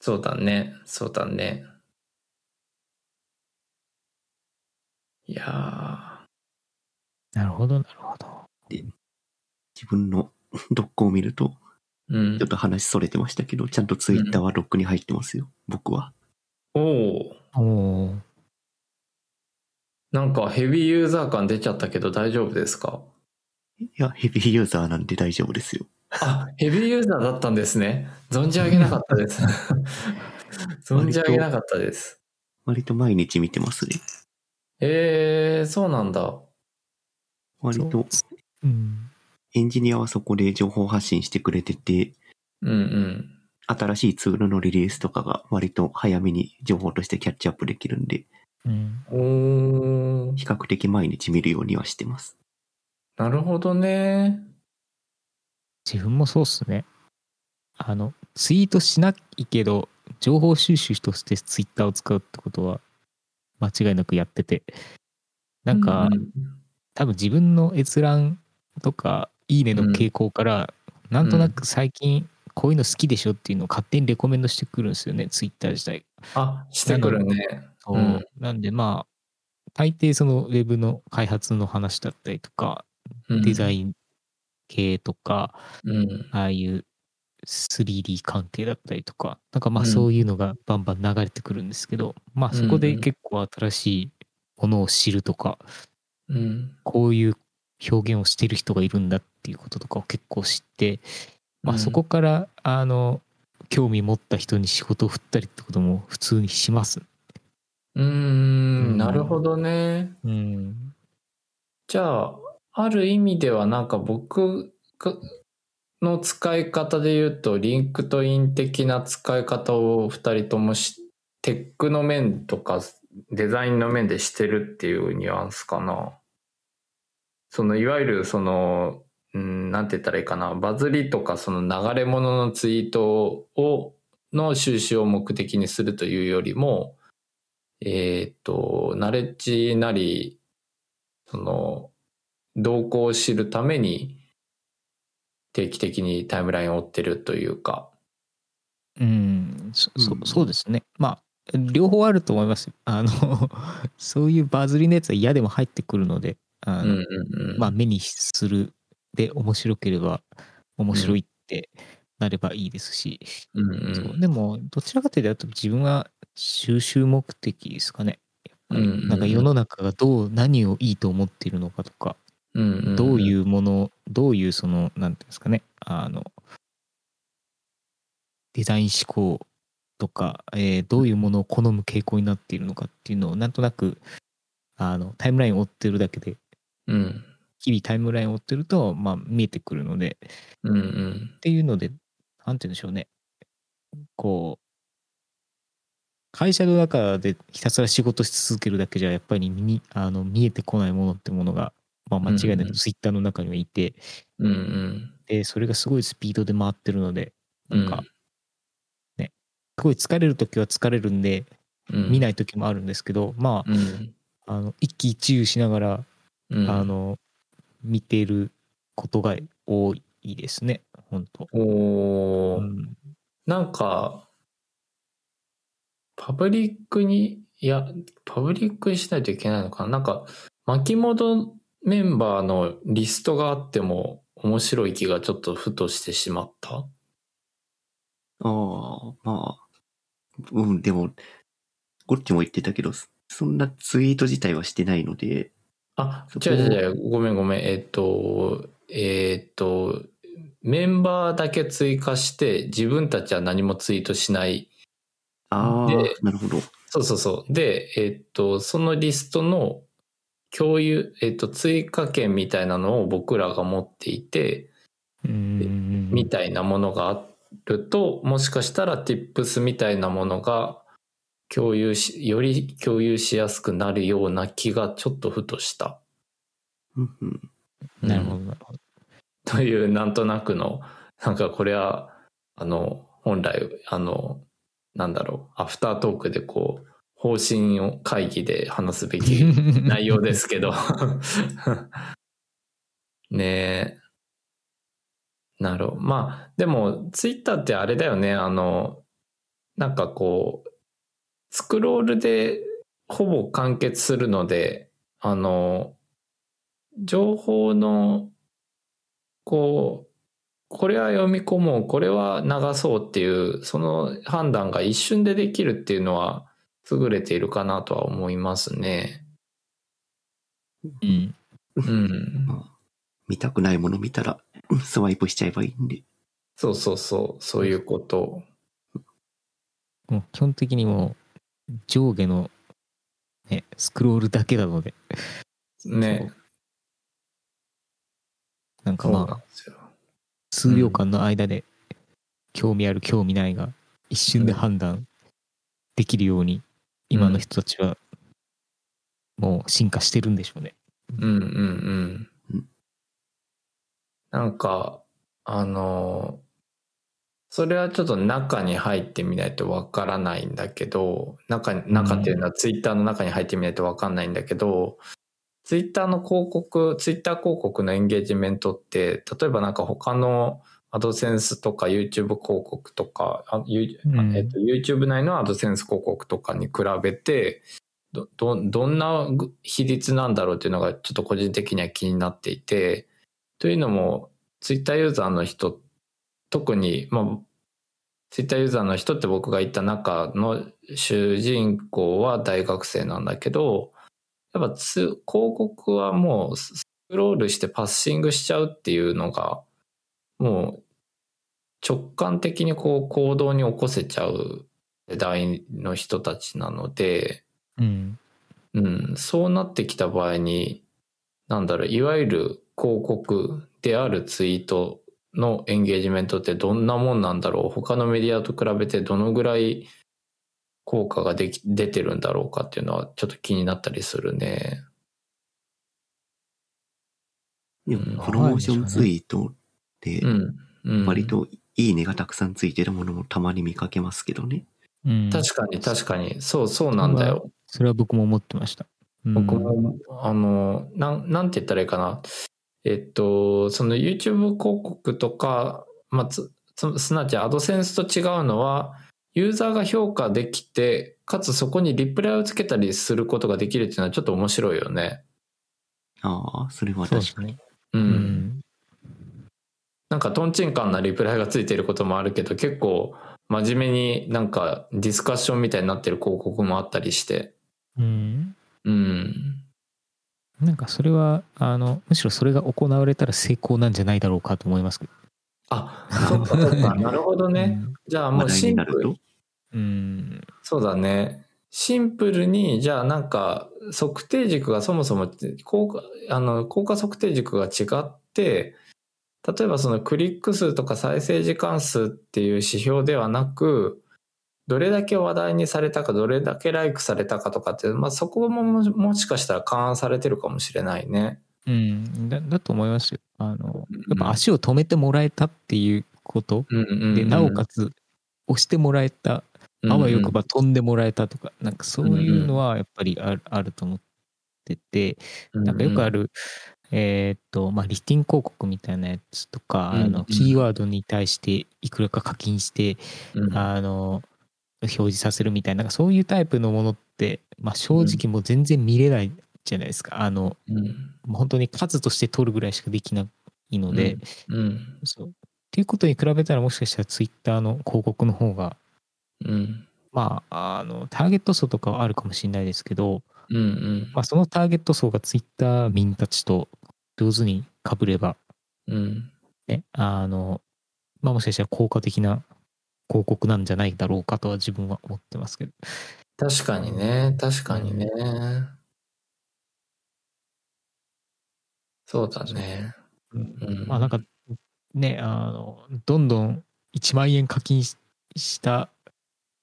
そうだね、そうだね。いやなるほど、なるほど。自分のドックを見ると、ー、うんちょっ。と話それてましたけど、ちゃんとツイッターはドックに入ってますよ、僕は。おお。おお。なんかヘビーユーザー感出ちゃったけど大丈夫ですか？いや、ヘビーユーザーなんで大丈夫ですよ。あ、ヘビーユーザーだったんですね。存じ上げなかったです。[LAUGHS] 存じ上げなかったです。割と毎日見てますね。えー、そうなんだ。割とうん。エンジニアはそこで情報発信してくれてて、うんうん。新しいツールのリリースとかが割と早めに情報としてキャッチアップできるんで、うん。比較的毎日見るようにはしてます。なるほどね。自分もそうっすね。あの、ツイートしないけど、情報収集としてツイッターを使うってことは、間違いなくやってて。なんか、うん多分自分の閲覧とか、いいねの傾向から、なんとなく最近、こういうの好きでしょっていうのを勝手にレコメンドしてくるんですよね、ツイッター自体。あ、してくるね。そううんなんでまあ、大抵そのウェブの開発の話だったりとか、うんデザイン系とか、うん。ああいう 3D 関係だったりとか、なんかまあうんそういうのがバンバン流れてくるんですけど、まあそこで結構新しいものを知るとか、うん。こういう表現をしてる人がいるんだっていうこととかを結構知って、まうんあそこから、あの、興味持った人に仕事を振ったりってことも普通にします。うーん、なるほどね。うん。じゃあ、ある意味ではなんか僕がの使い方で言うと、 LinkedIn 的な使い方を二人ともし、テックの面とかデザインの面でしてるっていうニュアンスかな。その、いわゆるその、うん、なんて言ったらいいかな、バズりとかその流れ物のツイートを、の収集を目的にするというよりも、えっ、と、ナレッジなり、その、動向を知るために、定期的にタイムラインを追ってるというか。うん、そそうんそうですね。まあ、両方あると思いますよ。あの、そういうバズりのやつは嫌でも入ってくるので、あのうんうんうん。まあ、目にするで面白ければ面白いってなればいいですし、うんうん。そう。でも、どちらかというと、自分は収集目的ですかね。うんうんうん。なんか世の中がどう、何をいいと思っているのかとか、うんうんうん。どういうもの、どういうその、なんていうんですかね、あの、デザイン思考とか、えーどういうものを好む傾向になっているのかっていうのを、なんとなく、あの、タイムラインを追ってるだけで、うん。日々タイムラインを追ってると、まあ、見えてくるので、うんうんっていうので、なんて言うんでしょうね。こう、会社の中でひたすら仕事し続けるだけじゃ、やっぱり見にあの見えてこないものってものが、まあ、間違いなうんうんくツイッターの中にはいて、うんうんで、それがすごいスピードで回ってるので、うん。なんか、ね、すごい疲れるときは疲れるんで、うん、見ないときもあるんですけど、まうん。あ、あの一喜一憂しながら、うん。あの、見ていることが多いですね、本当。おー、うんなんか、パブリックに、いや、パブリックにしないといけないのかな？なんか、巻き戻メンバーのリストがあっても面白い気がちょっとふとしてしまった？ああ、まあ。うん、でも、こっちも言ってたけど、そんなツイート自体はしてないので、あ、違う違う違う、ごめんごめん。えっと、えっと、メンバーだけ追加して自分たちは何もツイートしないああで、なるほど。そうそうそう。で、えっと、そのリストの共有、えっと、追加権みたいなのを僕らが持っていて、うんみたいなものがあると、もしかしたら tips みたいなものが共有し、より共有しやすくなるような気がちょっとふとした。うんうんなるほど、うんなるほど。という、なんとなくの、なんかこれは、あの、本来、あの、なんだろう、アフタートークでこう、方針を会議で話すべき内容ですけど。[LAUGHS] ねえ。なるほど。まあ、でも、ツイッターってあれだよね。あの、なんかこう、スクロールでほぼ完結するので、あの、情報の、こう、これは読み込もう、これは流そうっていう、その判断が一瞬でできるっていうのは、優れているかなとは思いますね。うん。うん。まあ、見たくないもの見たら、うんスワイプしちゃえばいいんで。そうそうそう、そういうこと。もう基本的にもう上下の、ね、スクロールだけなので、ね。なんかまあ。数秒間の間で興味ある、興味ないが一瞬で判断できるように、今の人たちはもう進化してるんでしょうね。うんうんううんん。なんか、あの、それはちょっと中に入ってみないとわからないんだけど、中に、中っていうのはツイッターの中に入ってみないとわかんないんだけど、ツイッターの広告、ツイッター広告のエンゲージメントって、例えばなんか他のアドセンスとか YouTube 広告とか、うん。えっと、YouTube 内のアドセンス広告とかに比べて、ど、ど、どんなぐ比率なんだろうっていうのがちょっと個人的には気になっていて、というのも、ツイッターユーザーの人、特に、まあ、ツイッターユーザーの人って僕が言った中の主人公は大学生なんだけど、やっぱつ広告はもうスクロールしてパッシングしちゃうっていうのが、もう直感的にこう行動に起こせちゃう世代の人たちなので、うん。うん、そうなってきた場合に、なんだろう、いわゆる広告であるツイートのエンゲージメントってどんなもんなんだろう？他のメディアと比べてどのぐらい効果ができ出てるんだろうかっていうのはちょっと気になったりするね。でうんも、プロモーションツイートでう、ん。うん、割といいねがたくさんついてるものもたまに見かけますけどね。うん、確かに確かに。そうそうなんだよ。それは僕も思ってました。うん僕も、あの、なん、なんて言ったらいいかな。えっと、その YouTube 広告とか、まあ、つ、つすなわちアドセンスと違うのは、ユーザーが評価できて、かつそこにリプライをつけたりすることができるっていうのはちょっと面白いよね。ああ、それは確かに。そう。う。うんん。なんかトンチンカンなリプライがついてることもあるけど、結構真面目になんかディスカッションみたいになってる広告もあったりして。うん。うん。なんかそれはあのむしろそれが行われたら成功なんじゃないだろうかと思いますけどあ、そっかそっか。[LAUGHS] なるほどね。じゃあもうシンプル。うんそうだね。シンプルに、じゃあなんか、測定軸がそもそも、効果、あの、効果測定軸が違って、例えばそのクリック数とか再生時間数っていう指標ではなく、どれだけ話題にされたか、どれだけライクされたかとかって、まあそこもももしかしたら勘案されてるかもしれないね。うん。だだと思いますよ。あのやっぱ足を止めてもらえたっていうこと。うんでなおかつ押してもらえた。あわよくば飛んでもらえたとか。なんかそういうのはやっぱりあるあると思ってて。なんかよくある。るえーっとまあリスティング広告みたいなやつとかあのキーワードに対していくらか課金してうん。あの表示させるみたいななんかそういうタイプのものって、まあ、正直もう全然見れないじゃないですか。あのうん。本当に数として取るぐらいしかできないので、うん。そう。っていうことに比べたらもしかしたらツイッターの広告の方がうん。まああのターゲット層とかはあるかもしれないですけど、うんうん。まあ、そのターゲット層がツイッター民たちと上手にかぶればうん。ねあのまあもしかしたら効果的な広告なんじゃないだろうかとは自分は思ってますけど。確かにね、確かにね。そうだね。うんまあなんかねあのどんどん1万円課金しした、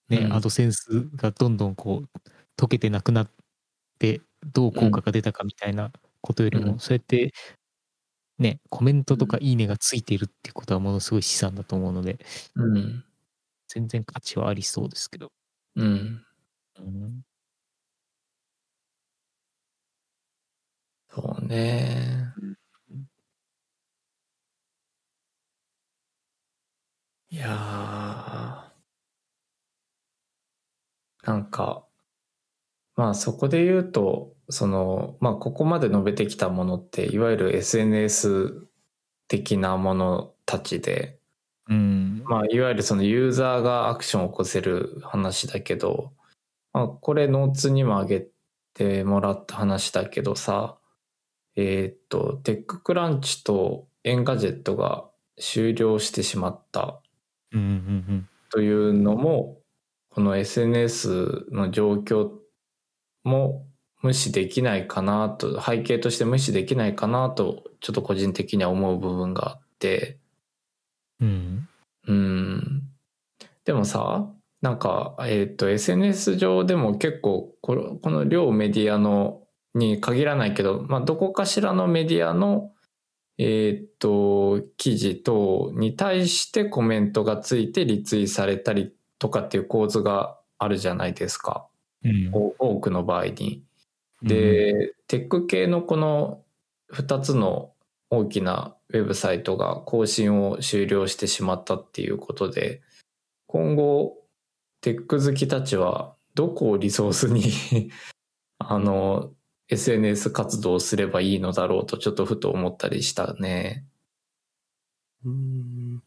ねうんアドセンスがどんどんこう溶けてなくなってどう効果が出たかみたいなことよりも、うんそうやってねコメントとかいいねがついているっていうことはものすごい資産だと思うのでうん。全然価値はありそうですけど、うん。うんそうね。いやーなんか、まあそこで言うと、その、まあここまで述べてきたものって、いわゆる SNS 的なものたちで、うんまあ、いわゆるそのユーザーがアクションを起こせる話だけど、まあ、これノーツにも上げてもらった話だけどさ、えーっと、 TechCrunch と Engadget が終了してしまったうんうんというのも、この SNS の状況も無視できないかなと、背景として無視できないかなと、ちょっと個人的には思う部分があって、うんうんうん。でもさ、なんか、えっ、と、SNS 上でも結構この、この両メディアの、に限らないけど、まあ、どこかしらのメディアの、えっ、と、記事等に対してコメントがついてリツイされたりとかっていう構図があるじゃないですか。うんお多くの場合に。で、テック系のこの2つの大きなウェブサイトが更新を終了してしまったっていうことで、今後、テック好きたちはどこをリソースに [LAUGHS] あの、SNS 活動をすればいいのだろうとちょっとふと思ったりしたね。うーん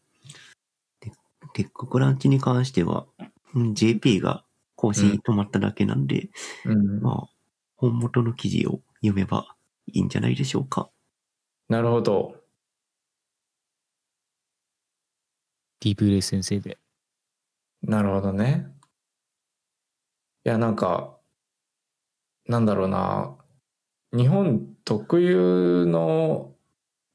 テテッククランチに関しては、うん JP が更新止まっただけなんで、うん。まあ、本元の記事を読めばいいんじゃないでしょうか。なるほど。 DeepL 先生で。なるほどね。いや、なんか、なんだろうな。日本特有の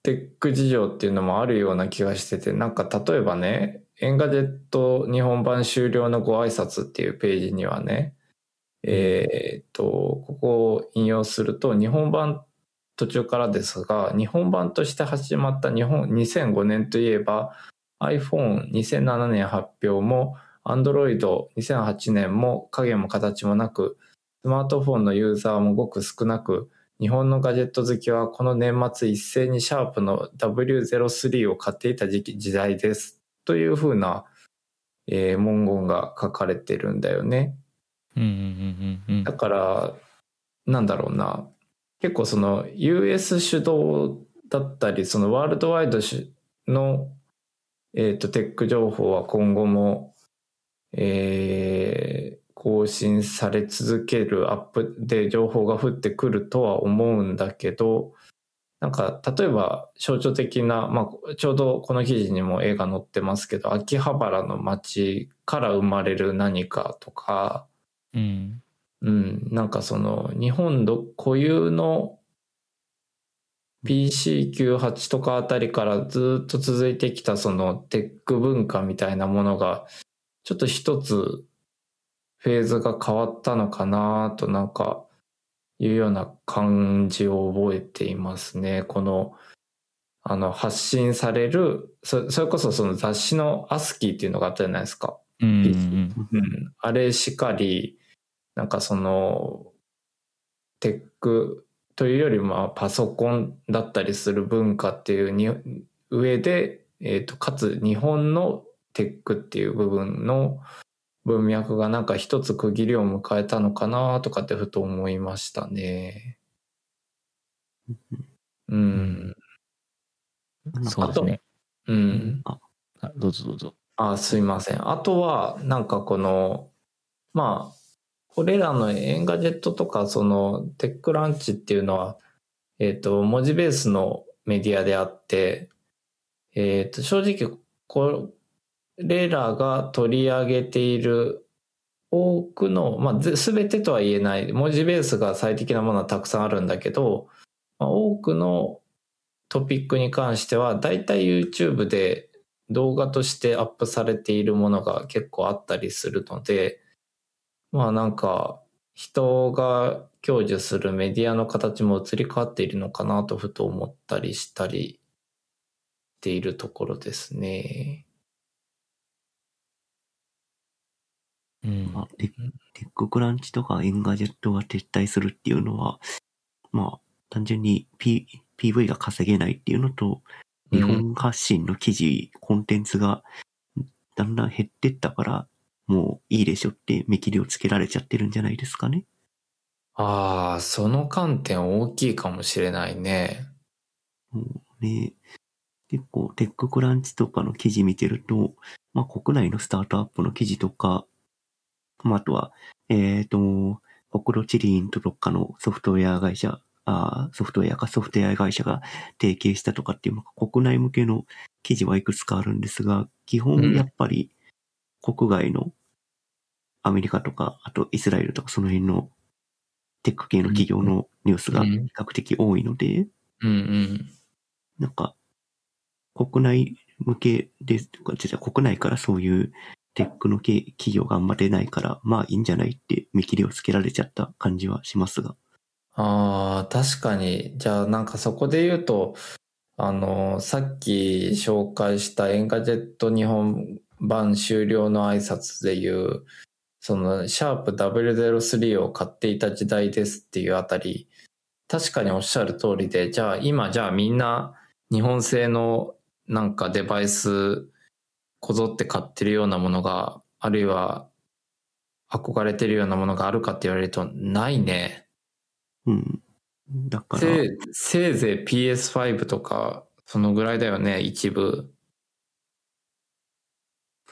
テック事情っていうのもあるような気がしてて、なんか例えばね、 Engadget 日本版終了のご挨拶っていうページにはね、えーっと、ここを引用すると、日本版途中からですが、日本版として始まった日本2005年といえば、iPhone2007 年発表も Android2008 年も影も形もなくスマートフォンのユーザーもごく少なく日本のガジェット好きはこの年末一斉にシャープの W03 を買っていた時期時代です。というふうな、えー文言が書かれてるんだよね。だからなんだろうな。結構その US 主導だったりそのワールドワイドしの、えー、とテック情報は今後も、えー更新され続けるアップで情報が降ってくるとは思うんだけど、なんか例えば象徴的な、まあ、ちょうどこの記事にも絵が載ってますけど秋葉原の街から生まれる何かとか、うん。うん、なんかその日本ど固有の PC98 とかあたりからずっと続いてきたそのテック文化みたいなものがちょっと一つフェーズが変わったのかなとなんかいうような感じを覚えていますね。このあの発信されるそそれこそその雑誌のアスキーっていうのがあったじゃないですか。うんうんうん、あれしかり、なんかその、テックというよりもまあパソコンだったりする文化っていうに上で、えっ、と、かつ日本のテックっていう部分の文脈がなんか一つ区切りを迎えたのかなとかってふと思いましたね。うん。うん。そうですね。うん。あどうぞどうぞ。あ、すいません。あとは、なんかこの、まあ、これらの Engadget とか、その、 TechCrunch っていうのは、えっ、と、文字ベースのメディアであって、えっ、と、正直、これらが取り上げている多くの、まあ、すべてとは言えない、文字ベースが最適なものはたくさんあるんだけど、まあ、多くのトピックに関しては、だいたい YouTube で動画としてアップされているものが結構あったりするので、まあなんか人が享受するメディアの形も移り変わっているのかなとふと思ったりしたりしているところですね。うん。まあ、テ TechCrunch とか Engadget が撤退するっていうのは、まあ、単純に、P、PV が稼げないっていうのと、日本発信の記事、コンテンツがだんだん減ってったから、もういいでしょって見切りをつけられちゃってるんじゃないですかね。ああ、その観点大きいかもしれないね。もうね、結構テッククランチとかの記事見てると、まあ国内のスタートアップの記事とか、まああとは、えっ、と、国土地理院とどっかのソフトウェア会社、あーソフトウェアかソフトウェア会社が提携したとかっていう、まあ国内向けの記事はいくつかあるんですが、基う本んやっぱり国外のアメリカとか、あとイスラエルとかその辺のテック系の企業のニュースが比較的多いので、うんうん。なんか、国内向けで、とか、じゃあ国内からそういうテックの系企業があんま出ないから、まあいいんじゃないって見切りをつけられちゃった感じはしますが。ああ、確かに。じゃあなんかそこで言うと、あの、さっき紹介した Engadget 日本版終了の挨拶で言う、その、シャープ003を買っていた時代ですっていうあたり、確かにおっしゃる通りで、じゃあ今、じゃあみんな日本製のなんかデバイスこぞって買ってるようなものが、あるいは憧れてるようなものがあるかって言われると、ないね。うん。だから、せせいぜい PS5 とか、そのぐらいだよね、一部。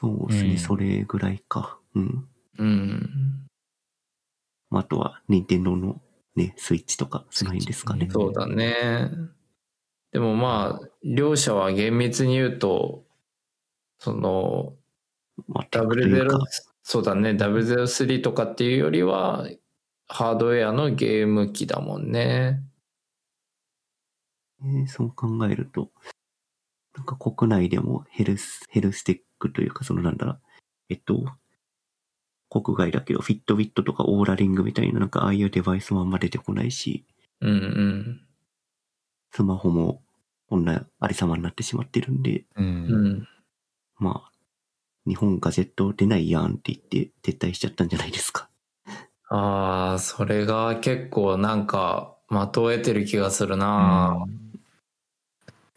そうですね、うんそれぐらいか。うん。うん。まああとは、任天堂のね、スイッチとか、その辺ですかね。そうだね。でもまあ、両者は厳密に言うと、その、まあ、テックという00か、、そうだね、003とかっていうよりは、ハードウェアのゲーム機だもんね。ねそう考えると、なんか国内でもヘルス、ヘルステックというか、そのなんだろう、えっと、国外だけど、フィットビットとかオーラリングみたいな、なんかああいうデバイスもあんま出てこないし、うんうん。スマホもこんなありさまになってしまってるんで、う。うんん。まあ、日本ガジェット出ないやんって言って撤退しちゃったんじゃないですか。ああ、それが結構なんか、的を得てる気がするな、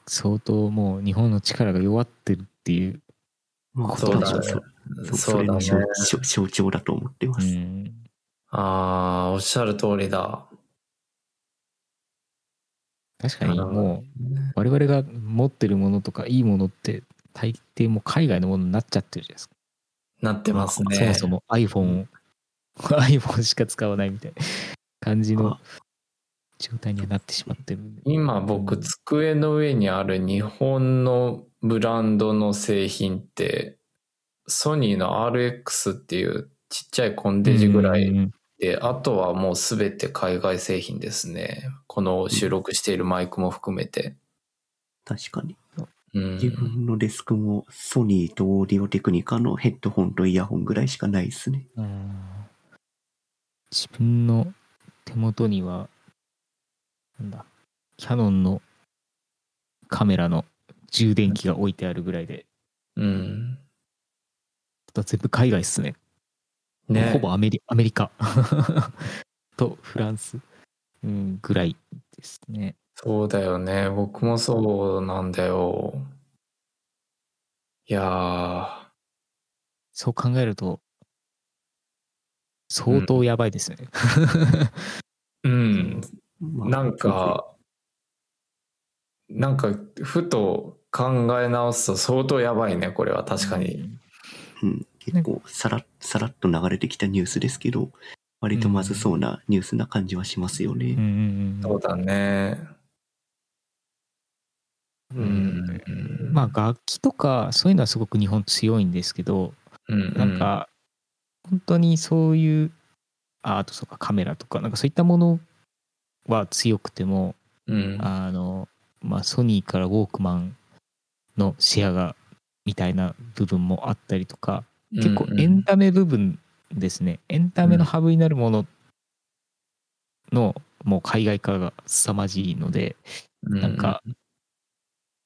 相当もう日本の力が弱ってるっていう。まあ、そうだそそそそうだね象徴だと思ってまうす。ん。ああ、おっしゃる通りだ。確かにもう我々が持ってるものとかいいものって大抵もう海外のものになっちゃってるじゃないですか。なってますね。そもそも iPhone [LAUGHS] iPhone しか使わないみたいな感じのあ状態にはなってしまってる。今僕机の上にある日本のブランドの製品ってソニーの RX っていうちっちゃいコンデジぐらいうんうんで、あとはもうすべて海外製品ですね。この収録しているマイクも含めて。確かに。うん。自分のデスクもソニーとオーディオテクニカのヘッドホンとイヤホンぐらいしかないですね。うん自分の手元には、なんだ、キャノンのカメラの充電器が置いてあるぐらいで、うん。全部海外っすね。ね。ほぼアメリアメリカ [LAUGHS] とフランス、うん、ぐらいですね。そうだよね。僕もそうなんだよ。いやー。そう考えると、相当やばいですね。うん。ま [LAUGHS] あなんか、なんか、ふと考え直すと相当やばいね、これは確かに。うん、結構さらさらっと流れてきたニュースですけど、割とまずそうなニュースな感じはしますよね。うんうんうんそうだね。うん。まあ楽器とかそういうのはすごく日本強いんですけど、うん、なんか本当にそういうああとそうかカメラとかなんかそういったものは強くてもうん、あのまあソニーからウォークマンのシェアがみたいな部分もあったりとか結構エンタメ部分ですね、エンタメのハブになるもののもう海外化が凄まじいので、なんか、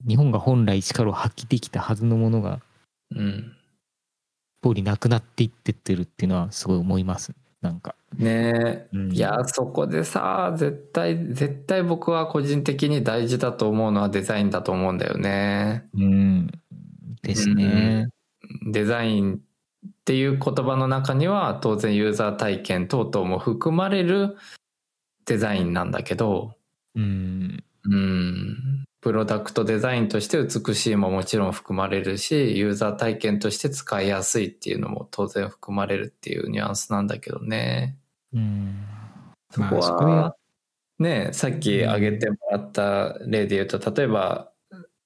日本が本来力を発揮できたはずのものがうん、通りなくなっていってってるっていうのはすごい思いますなんか、ねえ、うん。いやそこでさ絶対絶対僕は個人的に大事だと思うのはデザインだと思うんだよね。うん。ですね、デザインっていう言葉の中には当然ユーザー体験等々も含まれるデザインなんだけど。うん。うんプロダクトデザインとして美しいももちろん含まれるしユーザー体験として使いやすいっていうのも当然含まれるっていうニュアンスなんだけどね。うん。そこは、ね、さっき挙げてもらった例で言うと、例えば、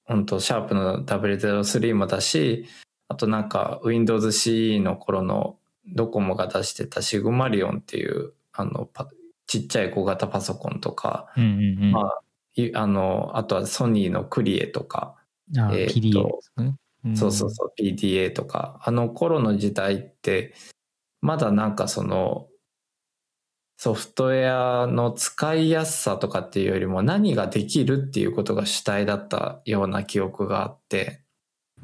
本当シャープの W03 もだし、あとなんか Windows CE の頃のドコモが出してたシグマリオンっていう、あの、パちっちゃい小型パソコンとか、うんうんうん。まあ、いあの、あとはソニーのクリエとか、あえーと PDA ですかね、ん。そうそうそう、PDA とか、あの頃の時代って、まだなんかその、ソフトウェアの使いやすさとかっていうよりも何ができるっていうことが主体だったような記憶があって、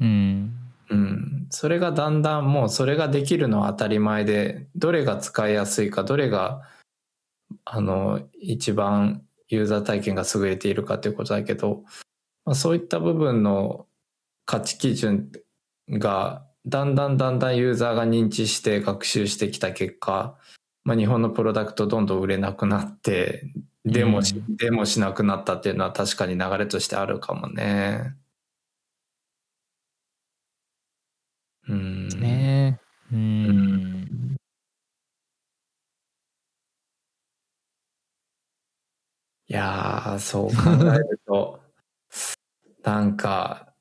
うん。うん。それがだんだんもうそれができるのは当たり前で、どれが使いやすいか、どれが、あの、一番ユーザー体験が優れているかということだけど、まあ、そういった部分の価値基準が、だんだんだんだんユーザーが認知して学習してきた結果、まあ、日本のプロダクトどんどん売れなくなって、でもし、うでもしなくなったっていうのは確かに流れとしてあるかもね。うん。ねえうんいやー、そう考えると、[LAUGHS] なんか、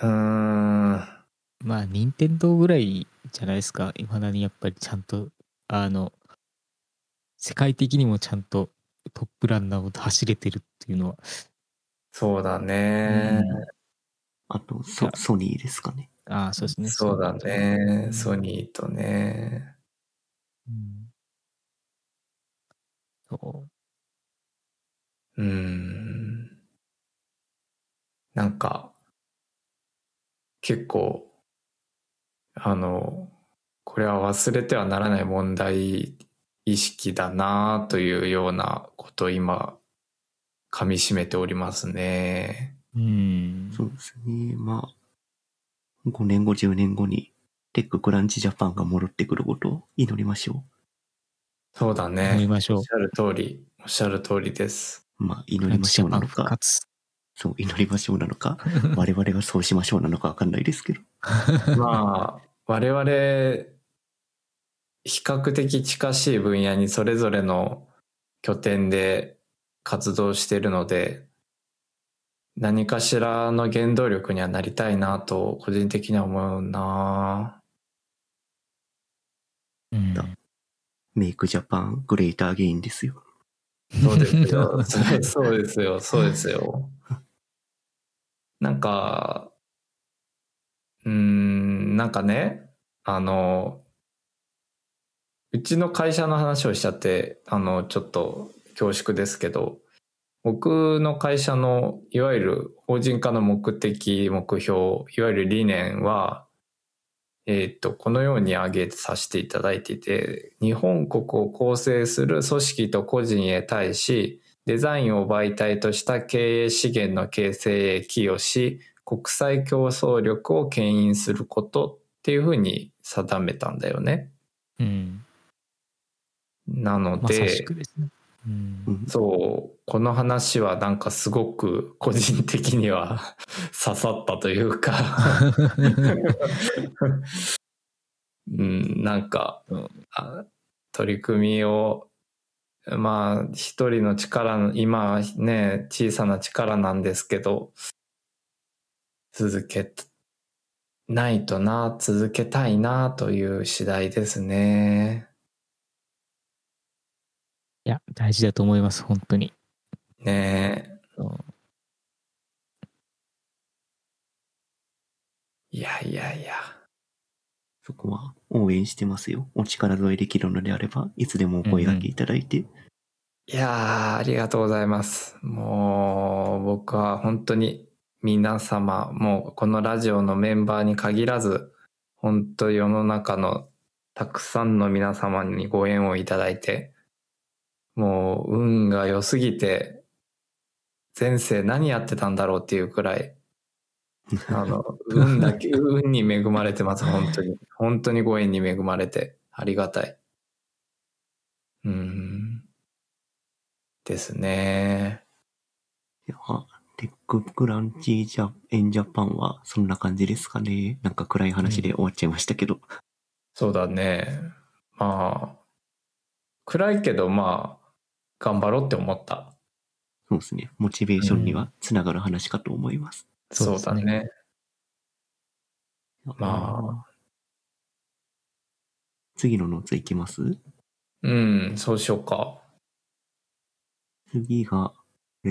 うーん、まあ任天堂ぐらいじゃないですかいまだにやっぱりちゃんとあの世界的にもちゃんとトップランナーを走れてるっていうのはそうだね。あとソ、ソニーですかね。ああそうですねそうだね。うんソニーとね。うんそううーん。なんか、結構、あの、これは忘れてはならない問題意識だなというようなことを今、噛み締めておりますね。うんそうですね。まあ、5年後、10年後に、テッククランチジャパンが戻ってくることを祈りましょそうだ思いね。ましょうおっしゃる通り、おっしゃる通りです。う。まあ、祈りましょうなのか、活そう、祈りましょうなのか、[LAUGHS] 我々がそうしましょうなのかわかんないですけど。[LAUGHS] まあ、我々比較的近しい分野にそれぞれの拠点で活動してるので、何かしらの原動力にはなりたいなと、個人的には思うなうんだメイクジャパングレーターゲインですよ。そうですよ。[LAUGHS] そうですよ。そうですよ。なんか、うーん、なんかね、あの、うちの会社の話をしちゃって、あの、ちょっと恐縮ですけど、僕の会社のいわゆる法人化の目的、目標、いわゆる理念は、えーっと、このように挙げさせていただいていて、日本国を構成する組織と個人へ対し、デザインを媒体とした経営資源の形成へ寄与し、国際競争力を牽引することっていうふうに定めたんだよね。うん。なので、ですね。うんうん。そう、この話はなんかすごく個人的には [LAUGHS] 刺さったというか、[LAUGHS] うん、なんか、取り組みを、まあ、一人の力、今はね、小さな力なんですけど、続けないとな、続けたいなという次第ですね。いや、大事だと思います、本当に。ねえ。うんいやいやいや。そこは応援してますよ。お力添えできるのであれば、いつでもお声掛けいただいて。いやー、ありがとうございます。もう、僕は本当に皆様、もうこのラジオのメンバーに限らず、本当世の中のたくさんの皆様にご縁をいただいて、もう運が良すぎて、前世何やってたんだろうっていうくらい、[LAUGHS] あの、運だけ、運に恵まれてます、本当に。本当にご縁に恵まれて、ありがたい。うん。ですね。いや、テッククランチジャエンジャパンはそんな感じですかね。なんか暗い話で終わっちゃいましたけど。そうだね。まあ、暗いけど、まあ、頑張ろうって思った。そうですね。モチベーションにはつながる話かと思います。そうですねだね。まあ、次のノーツいきます？うん、そうしようか。次が、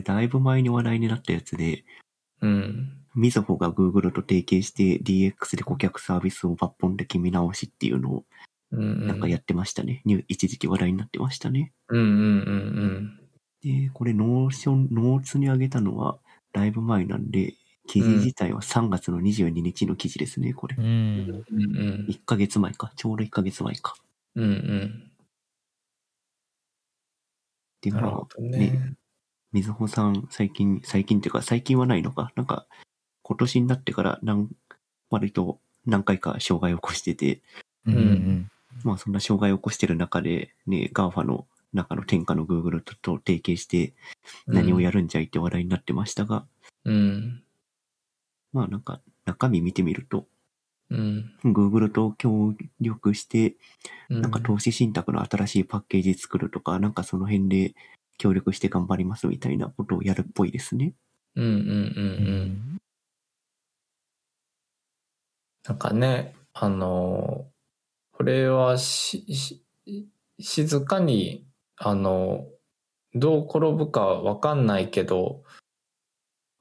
だいぶ前に話題になったやつで、うん。みずほが Google と提携して DX で顧客サービスを抜本的見直しっていうのをうんうん。なんかやってましたね。ニュー一時期話題になってましたね。うんうんうんで、これ Notion、ノーツに上げたのはだいぶ前なんで、記事自体は3月の22日の記事ですね、これう。ん。うん。うんうん。1ヶ月前か。ちょうど1ヶ月前か。うんうん。で、まあねね。みずほさん、最近、最近っていうか、最近はないのか。なんか、今年になってから、なん、割と何回か障害を起こしてて、うんうんまあそんな障害を起こしてる中で、ね、GAFA の中の天下の Google とと提携して何をやるんじゃいって話題になってましたが、うん。まあなんか中身見てみると、うん。Google と協力して、うん。なんか投資信託の新しいパッケージ作るとか、なんかその辺で協力して頑張りますみたいなことをやるっぽいですね。うんうんうんううん。ん。なんかね、あの、これはし、し、静かに、あの、どう転ぶかわかんないけど、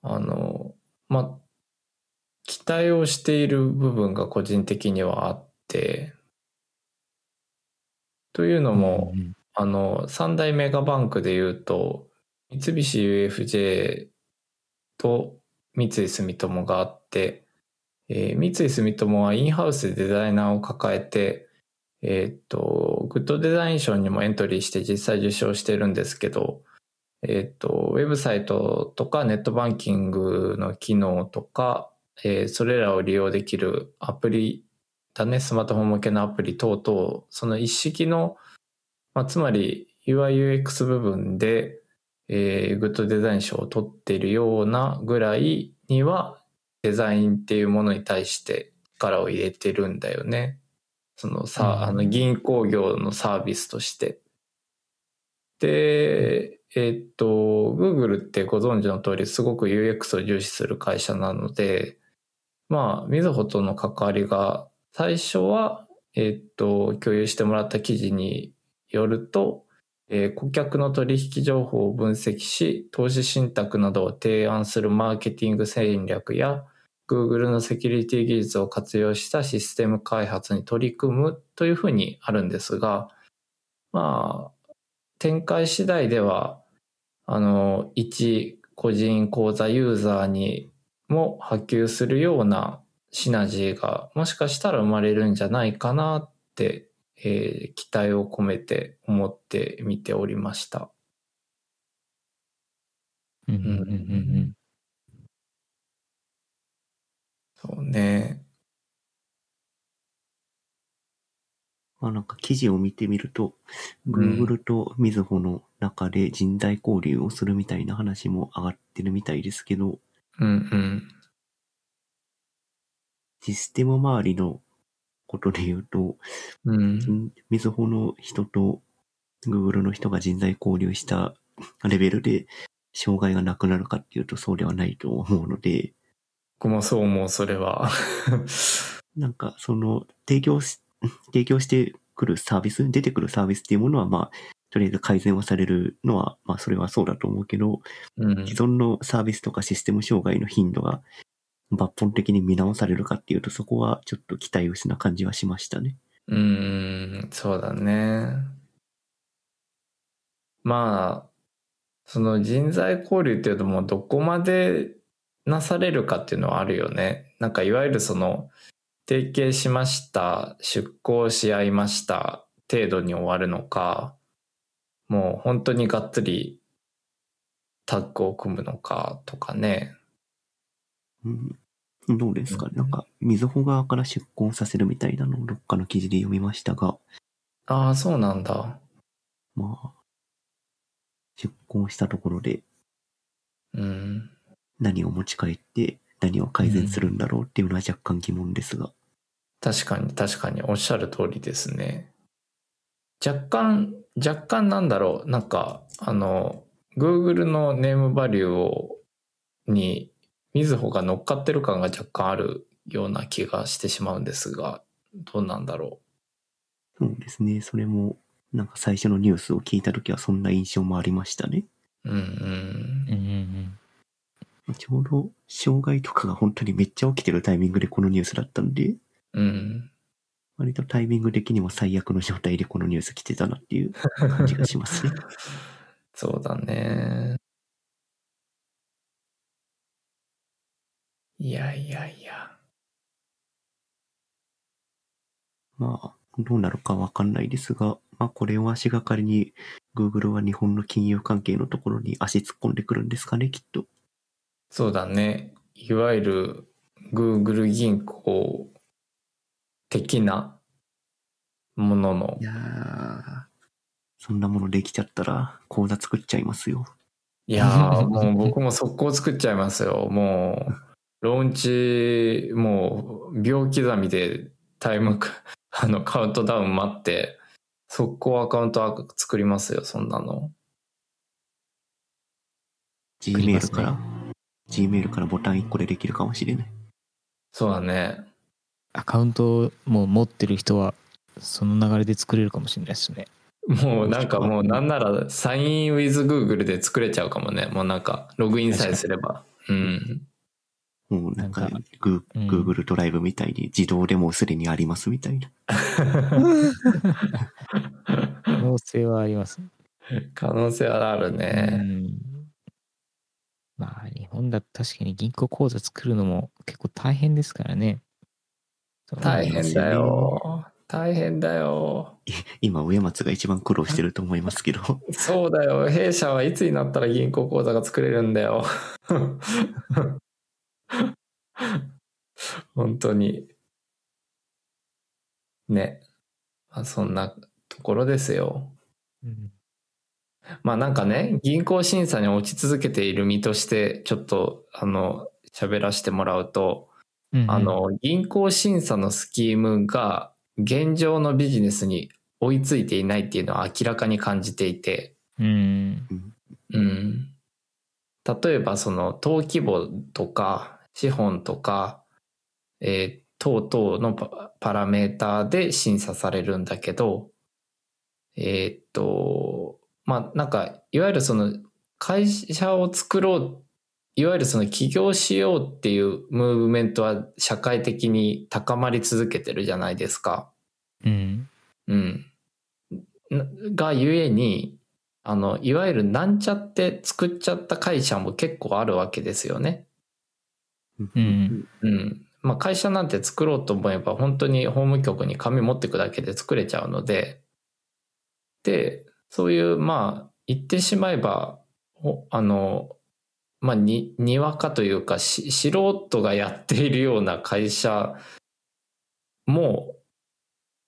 あの、ま、期待をしている部分が個人的にはあって、というのも、うんあの、三大メガバンクで言うと、三菱 UFJ と三井住友があって、えー三井住友はインハウスでデザイナーを抱えて、えーと、グッドデザイン賞にもエントリーして実際受賞してるんですけど、えーと、ウェブサイトとかネットバンキングの機能とか、えーそれらを利用できるアプリだね、スマートフォン向けのアプリ等々、その一式のまあ、つまり UIUX 部分で、えーグッドデザイン賞を取っているようなぐらいにはデザインっていうものに対して力を入れてるんだよね。そのさ、うんあの銀行業のサービスとして。で、えっと、Google ってご存知の通りすごく UX を重視する会社なので、まあ、みずほとの関わりが、最初は、えっと、共有してもらった記事によると、えー顧客の取引情報を分析し、投資信託などを提案するマーケティング戦略や、Google のセキュリティ技術を活用したシステム開発に取り組むというふうにあるんですが、まあ、展開次第では、あの、一個人口座ユーザーにも波及するようなシナジーがもしかしたら生まれるんじゃないかなって、えー期待を込めて思って見ておりました。うんうんうんうんそうね。まあなんか記事を見てみると、ん Google とみずほの中で人材交流をするみたいな話も上がってるみたいですけど、うんうん。システム周りのことで言うと、うん。んみずほの人と Google の人が人材交流したレベルで障害がなくなるかっていうとそうではないと思うので、僕もそう思う、それは。[LAUGHS] なんかその提供し、[LAUGHS] 提供してくるサービス、出てくるサービスっていうものはまあ、とりあえず改善はされるのは、まあそれはそうだと思うけど、うん既存のサービスとかシステム障害の頻度が抜本的に見直されるかっていうとそこはちょっと期待薄な感じはしましたね。うーん、そうだね。まあ、その人材交流っていうともうどこまでなされるかっていうのはあるよね。なんかいわゆるその、提携しました、出向し合いました程度に終わるのか、もう本当にがっつりタッグを組むのかとかね。うん、どうですか？ね、うんなんか、みずほ側から出向させるみたいなのをどっかの記事で読みましたが、ああ、そうなんだ。まあ、出向したところでうん。何を持ち帰って何を改善するんだろうっていうのは若干疑問ですが。確かに確かにおっしゃる通りですね。若干、若干なんだろう、なんか、あの、Google のネームバリューを、に、みずほが乗っかってる感が若干あるような気がしてしまうんですが、どうなんだろそうですね。それも、なんか最初のニュースを聞いたときはそんな印象もありましたね。う。うんうん。うんうんちょうど、障害とかが本当にめっちゃ起きてるタイミングでこのニュースだったんで、うん。割とタイミング的にも最悪の状態でこのニュース来てたなっていう感じがしますね。[LAUGHS] そうだね。いやいやいや。まあ、どうなるかわかんないですが、まあこれを足がかりに Google は日本の金融関係のところに足突っ込んでくるんですかね、きっと。そうだね。いわゆる Google 銀行的なもののい。やー、そんなものできちゃったら口座作っちゃいますよ。いやー、もう僕も速攻作っちゃいますよ。もう、ローンチ、もう、秒刻みでタイム、[LAUGHS] あの、カウントダウン待って、速攻アカウント作りますよ、そんなの。Gmail から、Gmail からボタン1個でできるかもしれない。そうだね。アカウントも持ってる人はその流れで作れるかもしれないですね。もうなんかもうなんなら、サイン with Google で作れちゃうかもね。もうなんか、ログインさえすれば。うん。もうなんかグー、うん Google ドライブみたいに自動でもうすでにありますみたいな。[LAUGHS] 可能性はあります。[LAUGHS] 可能性はあるうね。ん。まあ日本だと確かに銀行口座作るのも結構大変ですからね。大変だよ。大変だよ。今、上松が一番苦労してると思いますけど、[LAUGHS] そうだよ。弊社はいつになったら銀行口座が作れるんだよ。[LAUGHS] 本当に。ね。まあ、そんなところですよ。うんまあなんかね、銀行審査に落ち続けている身として、ちょっと、あの、喋らせてもらうと、うんあの、銀行審査のスキームが現状のビジネスに追いついていないっていうのは明らかに感じていて、うん。うん。例えばその登記簿とか資本とか、えー等々のパパラメーターで審査されるんだけど、えーっと、まあなんか、いわゆるその会社を作ろう、いわゆるその起業しようっていうムーブメントは社会的に高まり続けてるじゃないですか。うん。うん。ながゆえに、あの、いわゆるなんちゃって作っちゃった会社も結構あるわけですよね。うんうん。まあ会社なんて作ろうと思えば本当に法務局に紙持ってくだけで作れちゃうので、で、そういう、まあ、言ってしまえば、あの、まあ、に、にわかというか、し素人がやっているような会社も、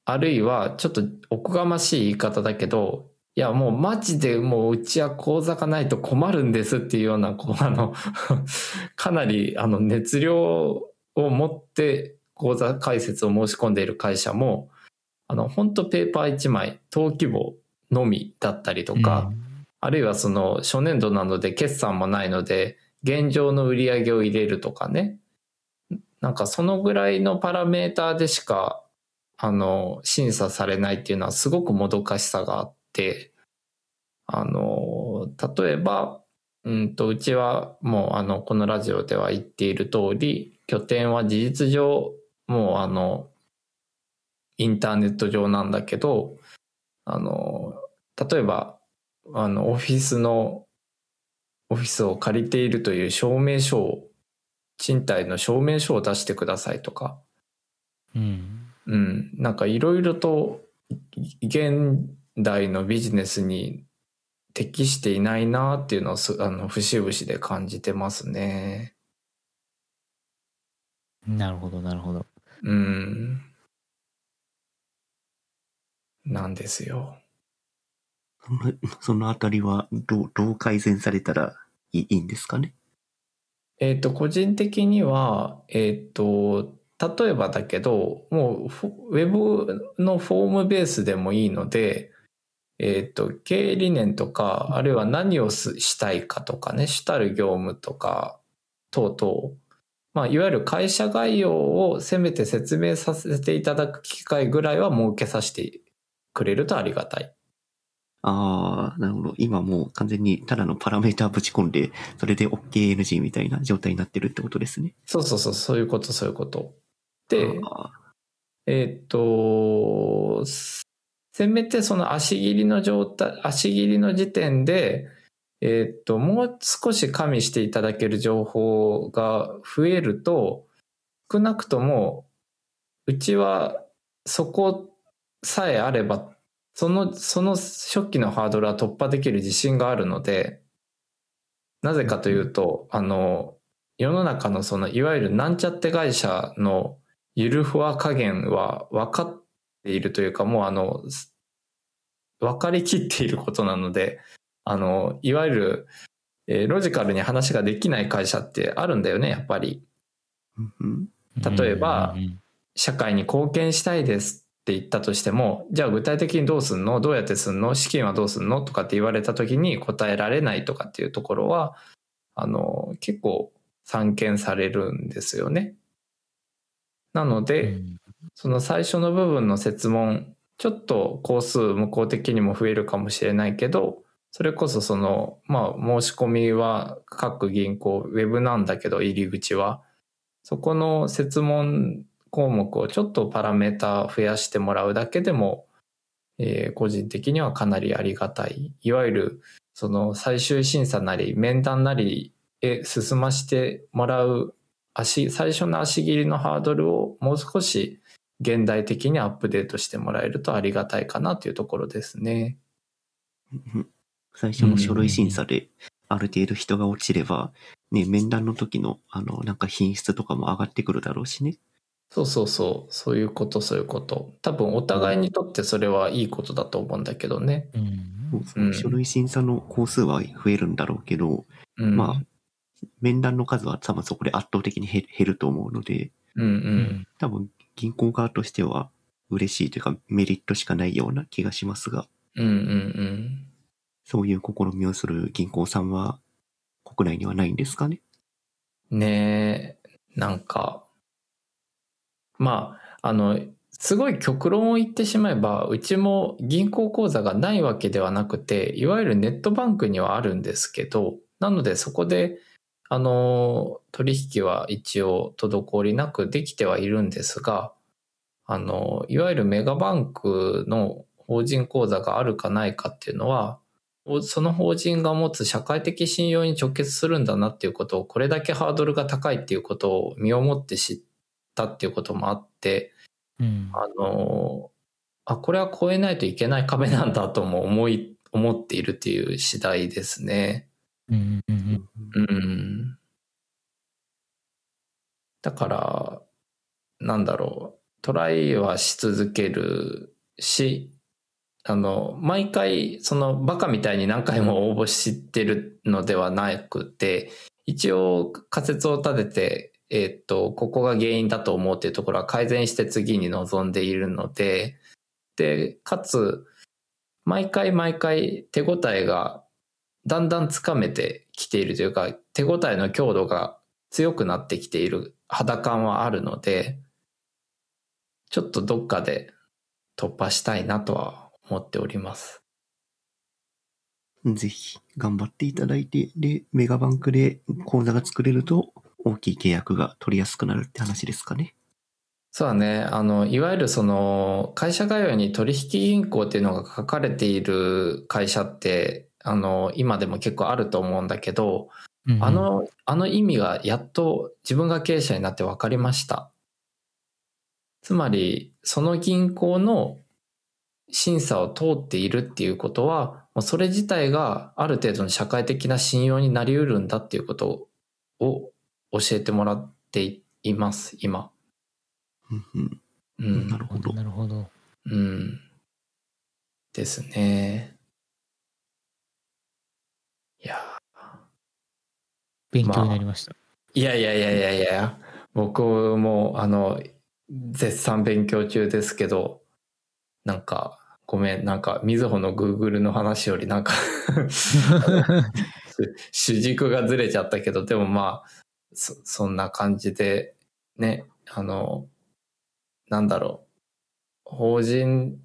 あるいは、ちょっとおこがましい言い方だけど、いや、もうマジでもううちは口座がないと困るんですっていうような、こう、あの、[LAUGHS] かなり、あの、熱量を持って口座開設を申し込んでいる会社も、あの、本当ペーパー1枚、登記簿のみだったりとか、あるいはその初年度なので決算もないので、現状の売り上げを入れるとかね。なんかそのぐらいのパラメーターでしか、あの、審査されないっていうのはすごくもどかしさがあって、あの、例えば、うんと、うちはもうあの、このラジオでは言っている通り、拠点は事実上、もうあの、インターネット上なんだけど、あの、例えば、あの、オフィスの、オフィスを借りているという証明書を、賃貸の証明書を出してくださいとか、うん。うん、なんかいろいろと現代のビジネスに適していないなっていうのをすあの節々で感じてますね。なるほど、なるほど。うん。なんですよ。[LAUGHS] そのあたりはどう、どう改善されたらいいんですかね？えっ、と、個人的には、えっ、と、例えばだけど、もうウェブのフォームベースでもいいので、えっ、と、経営理念とか、あるいは何をすしたいかとかね、主たる業務とか、等々、まあ、いわゆる会社概要をせめて説明させていただく機会ぐらいは設けさせてくれるとありがたい。ああ、なるほど。今もう完全にただのパラメータぶち込んで、それで OKNG みたいな状態になってるってことですね。そうそうそう、そういうこと、そういうこと。で、あえーっと、せめてその足切りの状態、足切りの時点で、えーっと、もう少し加味していただける情報が増えると、少なくとも、うちはそこさえあれば、その、その初期のハードルは突破できる自信があるので、なぜかというと、あの、世の中のその、いわゆるなんちゃって会社のゆるふわ加減は分かっているというか、もうあの、分かりきっていることなので、あの、いわゆる、えーロジカルに話ができない会社ってあるんだよね、やっぱり。ーうん。例えばうん。社会に貢献したいですって言ったとしても、じゃあ具体的にどうすんの？どうやってすんの？資金はどうすんのとかって言われた時に答えられないとかっていうところは、あの、結構散見されるんですよね。なので、うん。その最初の部分の設問、ちょっと工数向こう的にも増えるかもしれないけど、それこそその、まあ申し込みは各銀行、ウェブなんだけど入り口は、そこの設問項目をちょっとパラメータ増やしてもらうだけでも、えー個人的にはかなりありがたい。いわゆる、その最終審査なり面談なりへ進ましてもらう足、最初の足切りのハードルをもう少し現代的にアップデートしてもらえるとありがたいかなというところですね。最初の書類審査である程度人が落ちれば、ね、面談の時の、あの、なんか品質とかも上がってくるだろうしね。そうそうそう。そういうこと、そういうこと。多分お互いにとってそれはいいことだと思うんだけどね。うんそう書類審査の工数は増えるんだろうけど、うん。まあ、面談の数は多分そこで圧倒的に減減ると思うので、うんうん。多分銀行側としては、嬉しいというかメリットしかないような気がしますが、うんうんうん。そういう試みをする銀行さんは国内にはないんですかね？ねえ、なんか、まあ、あの、すごい極論を言ってしまえば、うちも銀行口座がないわけではなくて、いわゆるネットバンクにはあるんですけど、なのでそこで、あの、取引は一応滞りなくできてはいるんですが、あの、いわゆるメガバンクの法人口座があるかないかっていうのは、その法人が持つ社会的信用に直結するんだなっていうことを、これだけハードルが高いっていうことを身をもって知ったっていうこともあって、うん。あの、あ、これは超えないといけない壁なんだとも思い、思っているっていう次第ですね。うんうんうんうん。だから、なんだろう、トライはし続けるし、あの、毎回、そのバカみたいに何回も応募してるのではなくて、一応仮説を立てて、えっと、ここが原因だと思うっていうところは改善して次に臨んでいるので、で、かつ、毎回毎回手応えがだんだんつかめてきているというか、手応えの強度が強くなってきている肌感はあるので、ちょっとどっかで突破したいなとは思っております。ぜひ頑張っていただいて、で、メガバンクで口座が作れると大きい契約が取りやすくなるって話ですかね。そうだね。あの、いわゆるその、会社概要に取引銀行っていうのが書かれている会社って、あの、今でも結構あると思うんだけど、うん。あの、あの意味がやっと自分が経営者になって分かりました。つまり、その銀行の審査を通っているっていうことは、もうそれ自体がある程度の社会的な信用になり得るんだっていうことを教えてもらっています、今。うんうんうん。なるほど。なるほど。うん。ですね。いや勉強になりました。いやいやいやいやいや、僕も、あの、絶賛勉強中ですけど、なんか、ごめん、なんか、みずほの Google の話よりなんか [LAUGHS] 主軸がずれちゃったけど、でもまあ、そ、そんな感じで、ね、あの、なんだろう、法人、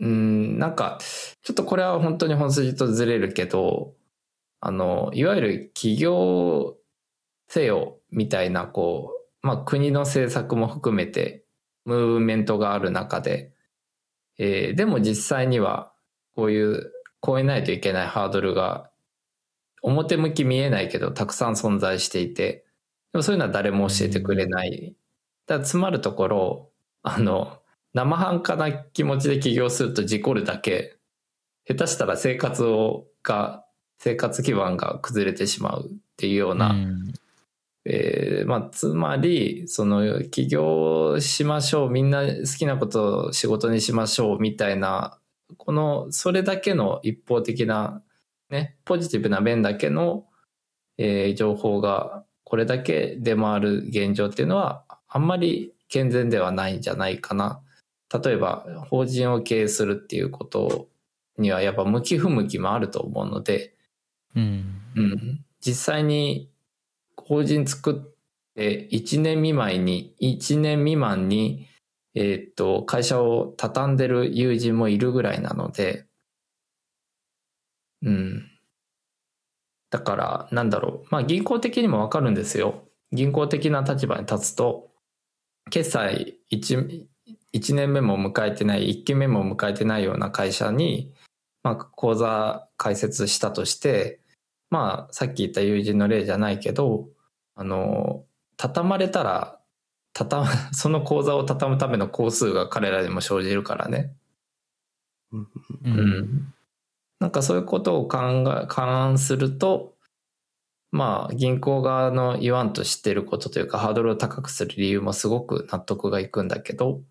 うん、なんか、ちょっとこれは本当に本筋とずれるけど、あの、いわゆる企業せよみたいな、こう、まあ国の政策も含めて、ムーブメントがある中で、えーでも実際には、こういう、超えないといけないハードルが、表向き見えないけど、たくさん存在していて、でもそういうのは誰も教えてくれない。だから詰まるところ、あの、生半可な気持ちで起業すると事故るだけ、下手したら生活を、が、生活基盤が崩れてしまうっていうような、うんえーまあ、つまり、その、起業しましょう、みんな好きなことを仕事にしましょう、みたいな、この、それだけの一方的な、ね、ポジティブな面だけの、えー情報が、これだけ出回る現状っていうのは、あんまり健全ではないんじゃないかな。例えば、法人を経営するっていうことには、やっぱ向き不向きもあると思うので、うん。うん、実際に法人作って1年未満に、1年未満に、えーっと、会社を畳んでる友人もいるぐらいなので、うん。だから、なんだろう。まあ銀行的にもわかるんですよ。銀行的な立場に立つと、決済 1, 1年目も迎えてない、1期目も迎えてないような会社に、まあ口座開設したとして、まあ、さっき言った友人の例じゃないけど、あの、畳まれたら、畳む、[LAUGHS] その口座を畳むための工数が彼らにも生じるからね。うん。なんかそういうことを考え、勘案すると、まあ、銀行側の言わんと知ってることというか、ハードルを高くする理由もすごく納得がいくんだけど、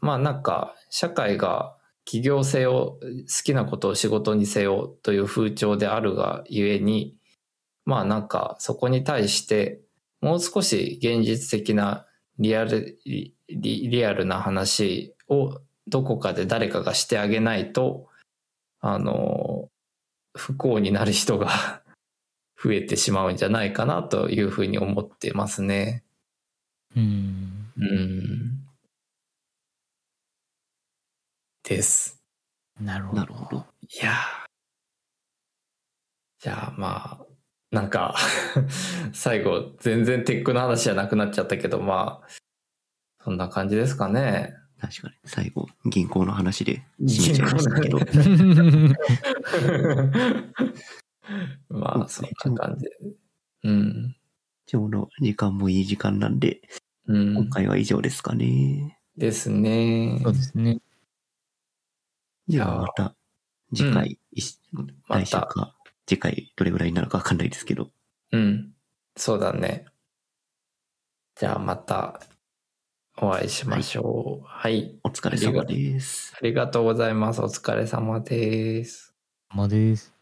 まあなんか社会が起業せよ好きなことを仕事にせよという風潮であるがゆえにまあなんかそこに対してもう少し現実的なリアルリリアルな話をどこかで誰かがしてあげないと、あの、不幸になる人が [LAUGHS] 増えてしまうんじゃないかなというふうに思ってますね。うん。うん。です。なるほど。なるほど。いやーじゃあまあ、なんか、[LAUGHS] 最後、全然テックの話じゃなくなっちゃったけど、まあ、そんな感じですかね。確かに。最後、銀行の話で締めちゃいましたけど。[LAUGHS] まあ、そんな感じで。うん。ちょうど時間もいい時間なんで、うん今。回は以上ですかね。ですね。そうですね。じゃあまた、次回、いしまた来週か、次回どれぐらいになるかわかんないですけど、うん。そうだね。じゃあまたお会いしましょう。はい。お疲れ様です。ありがとうございます。お疲れ様です。まです。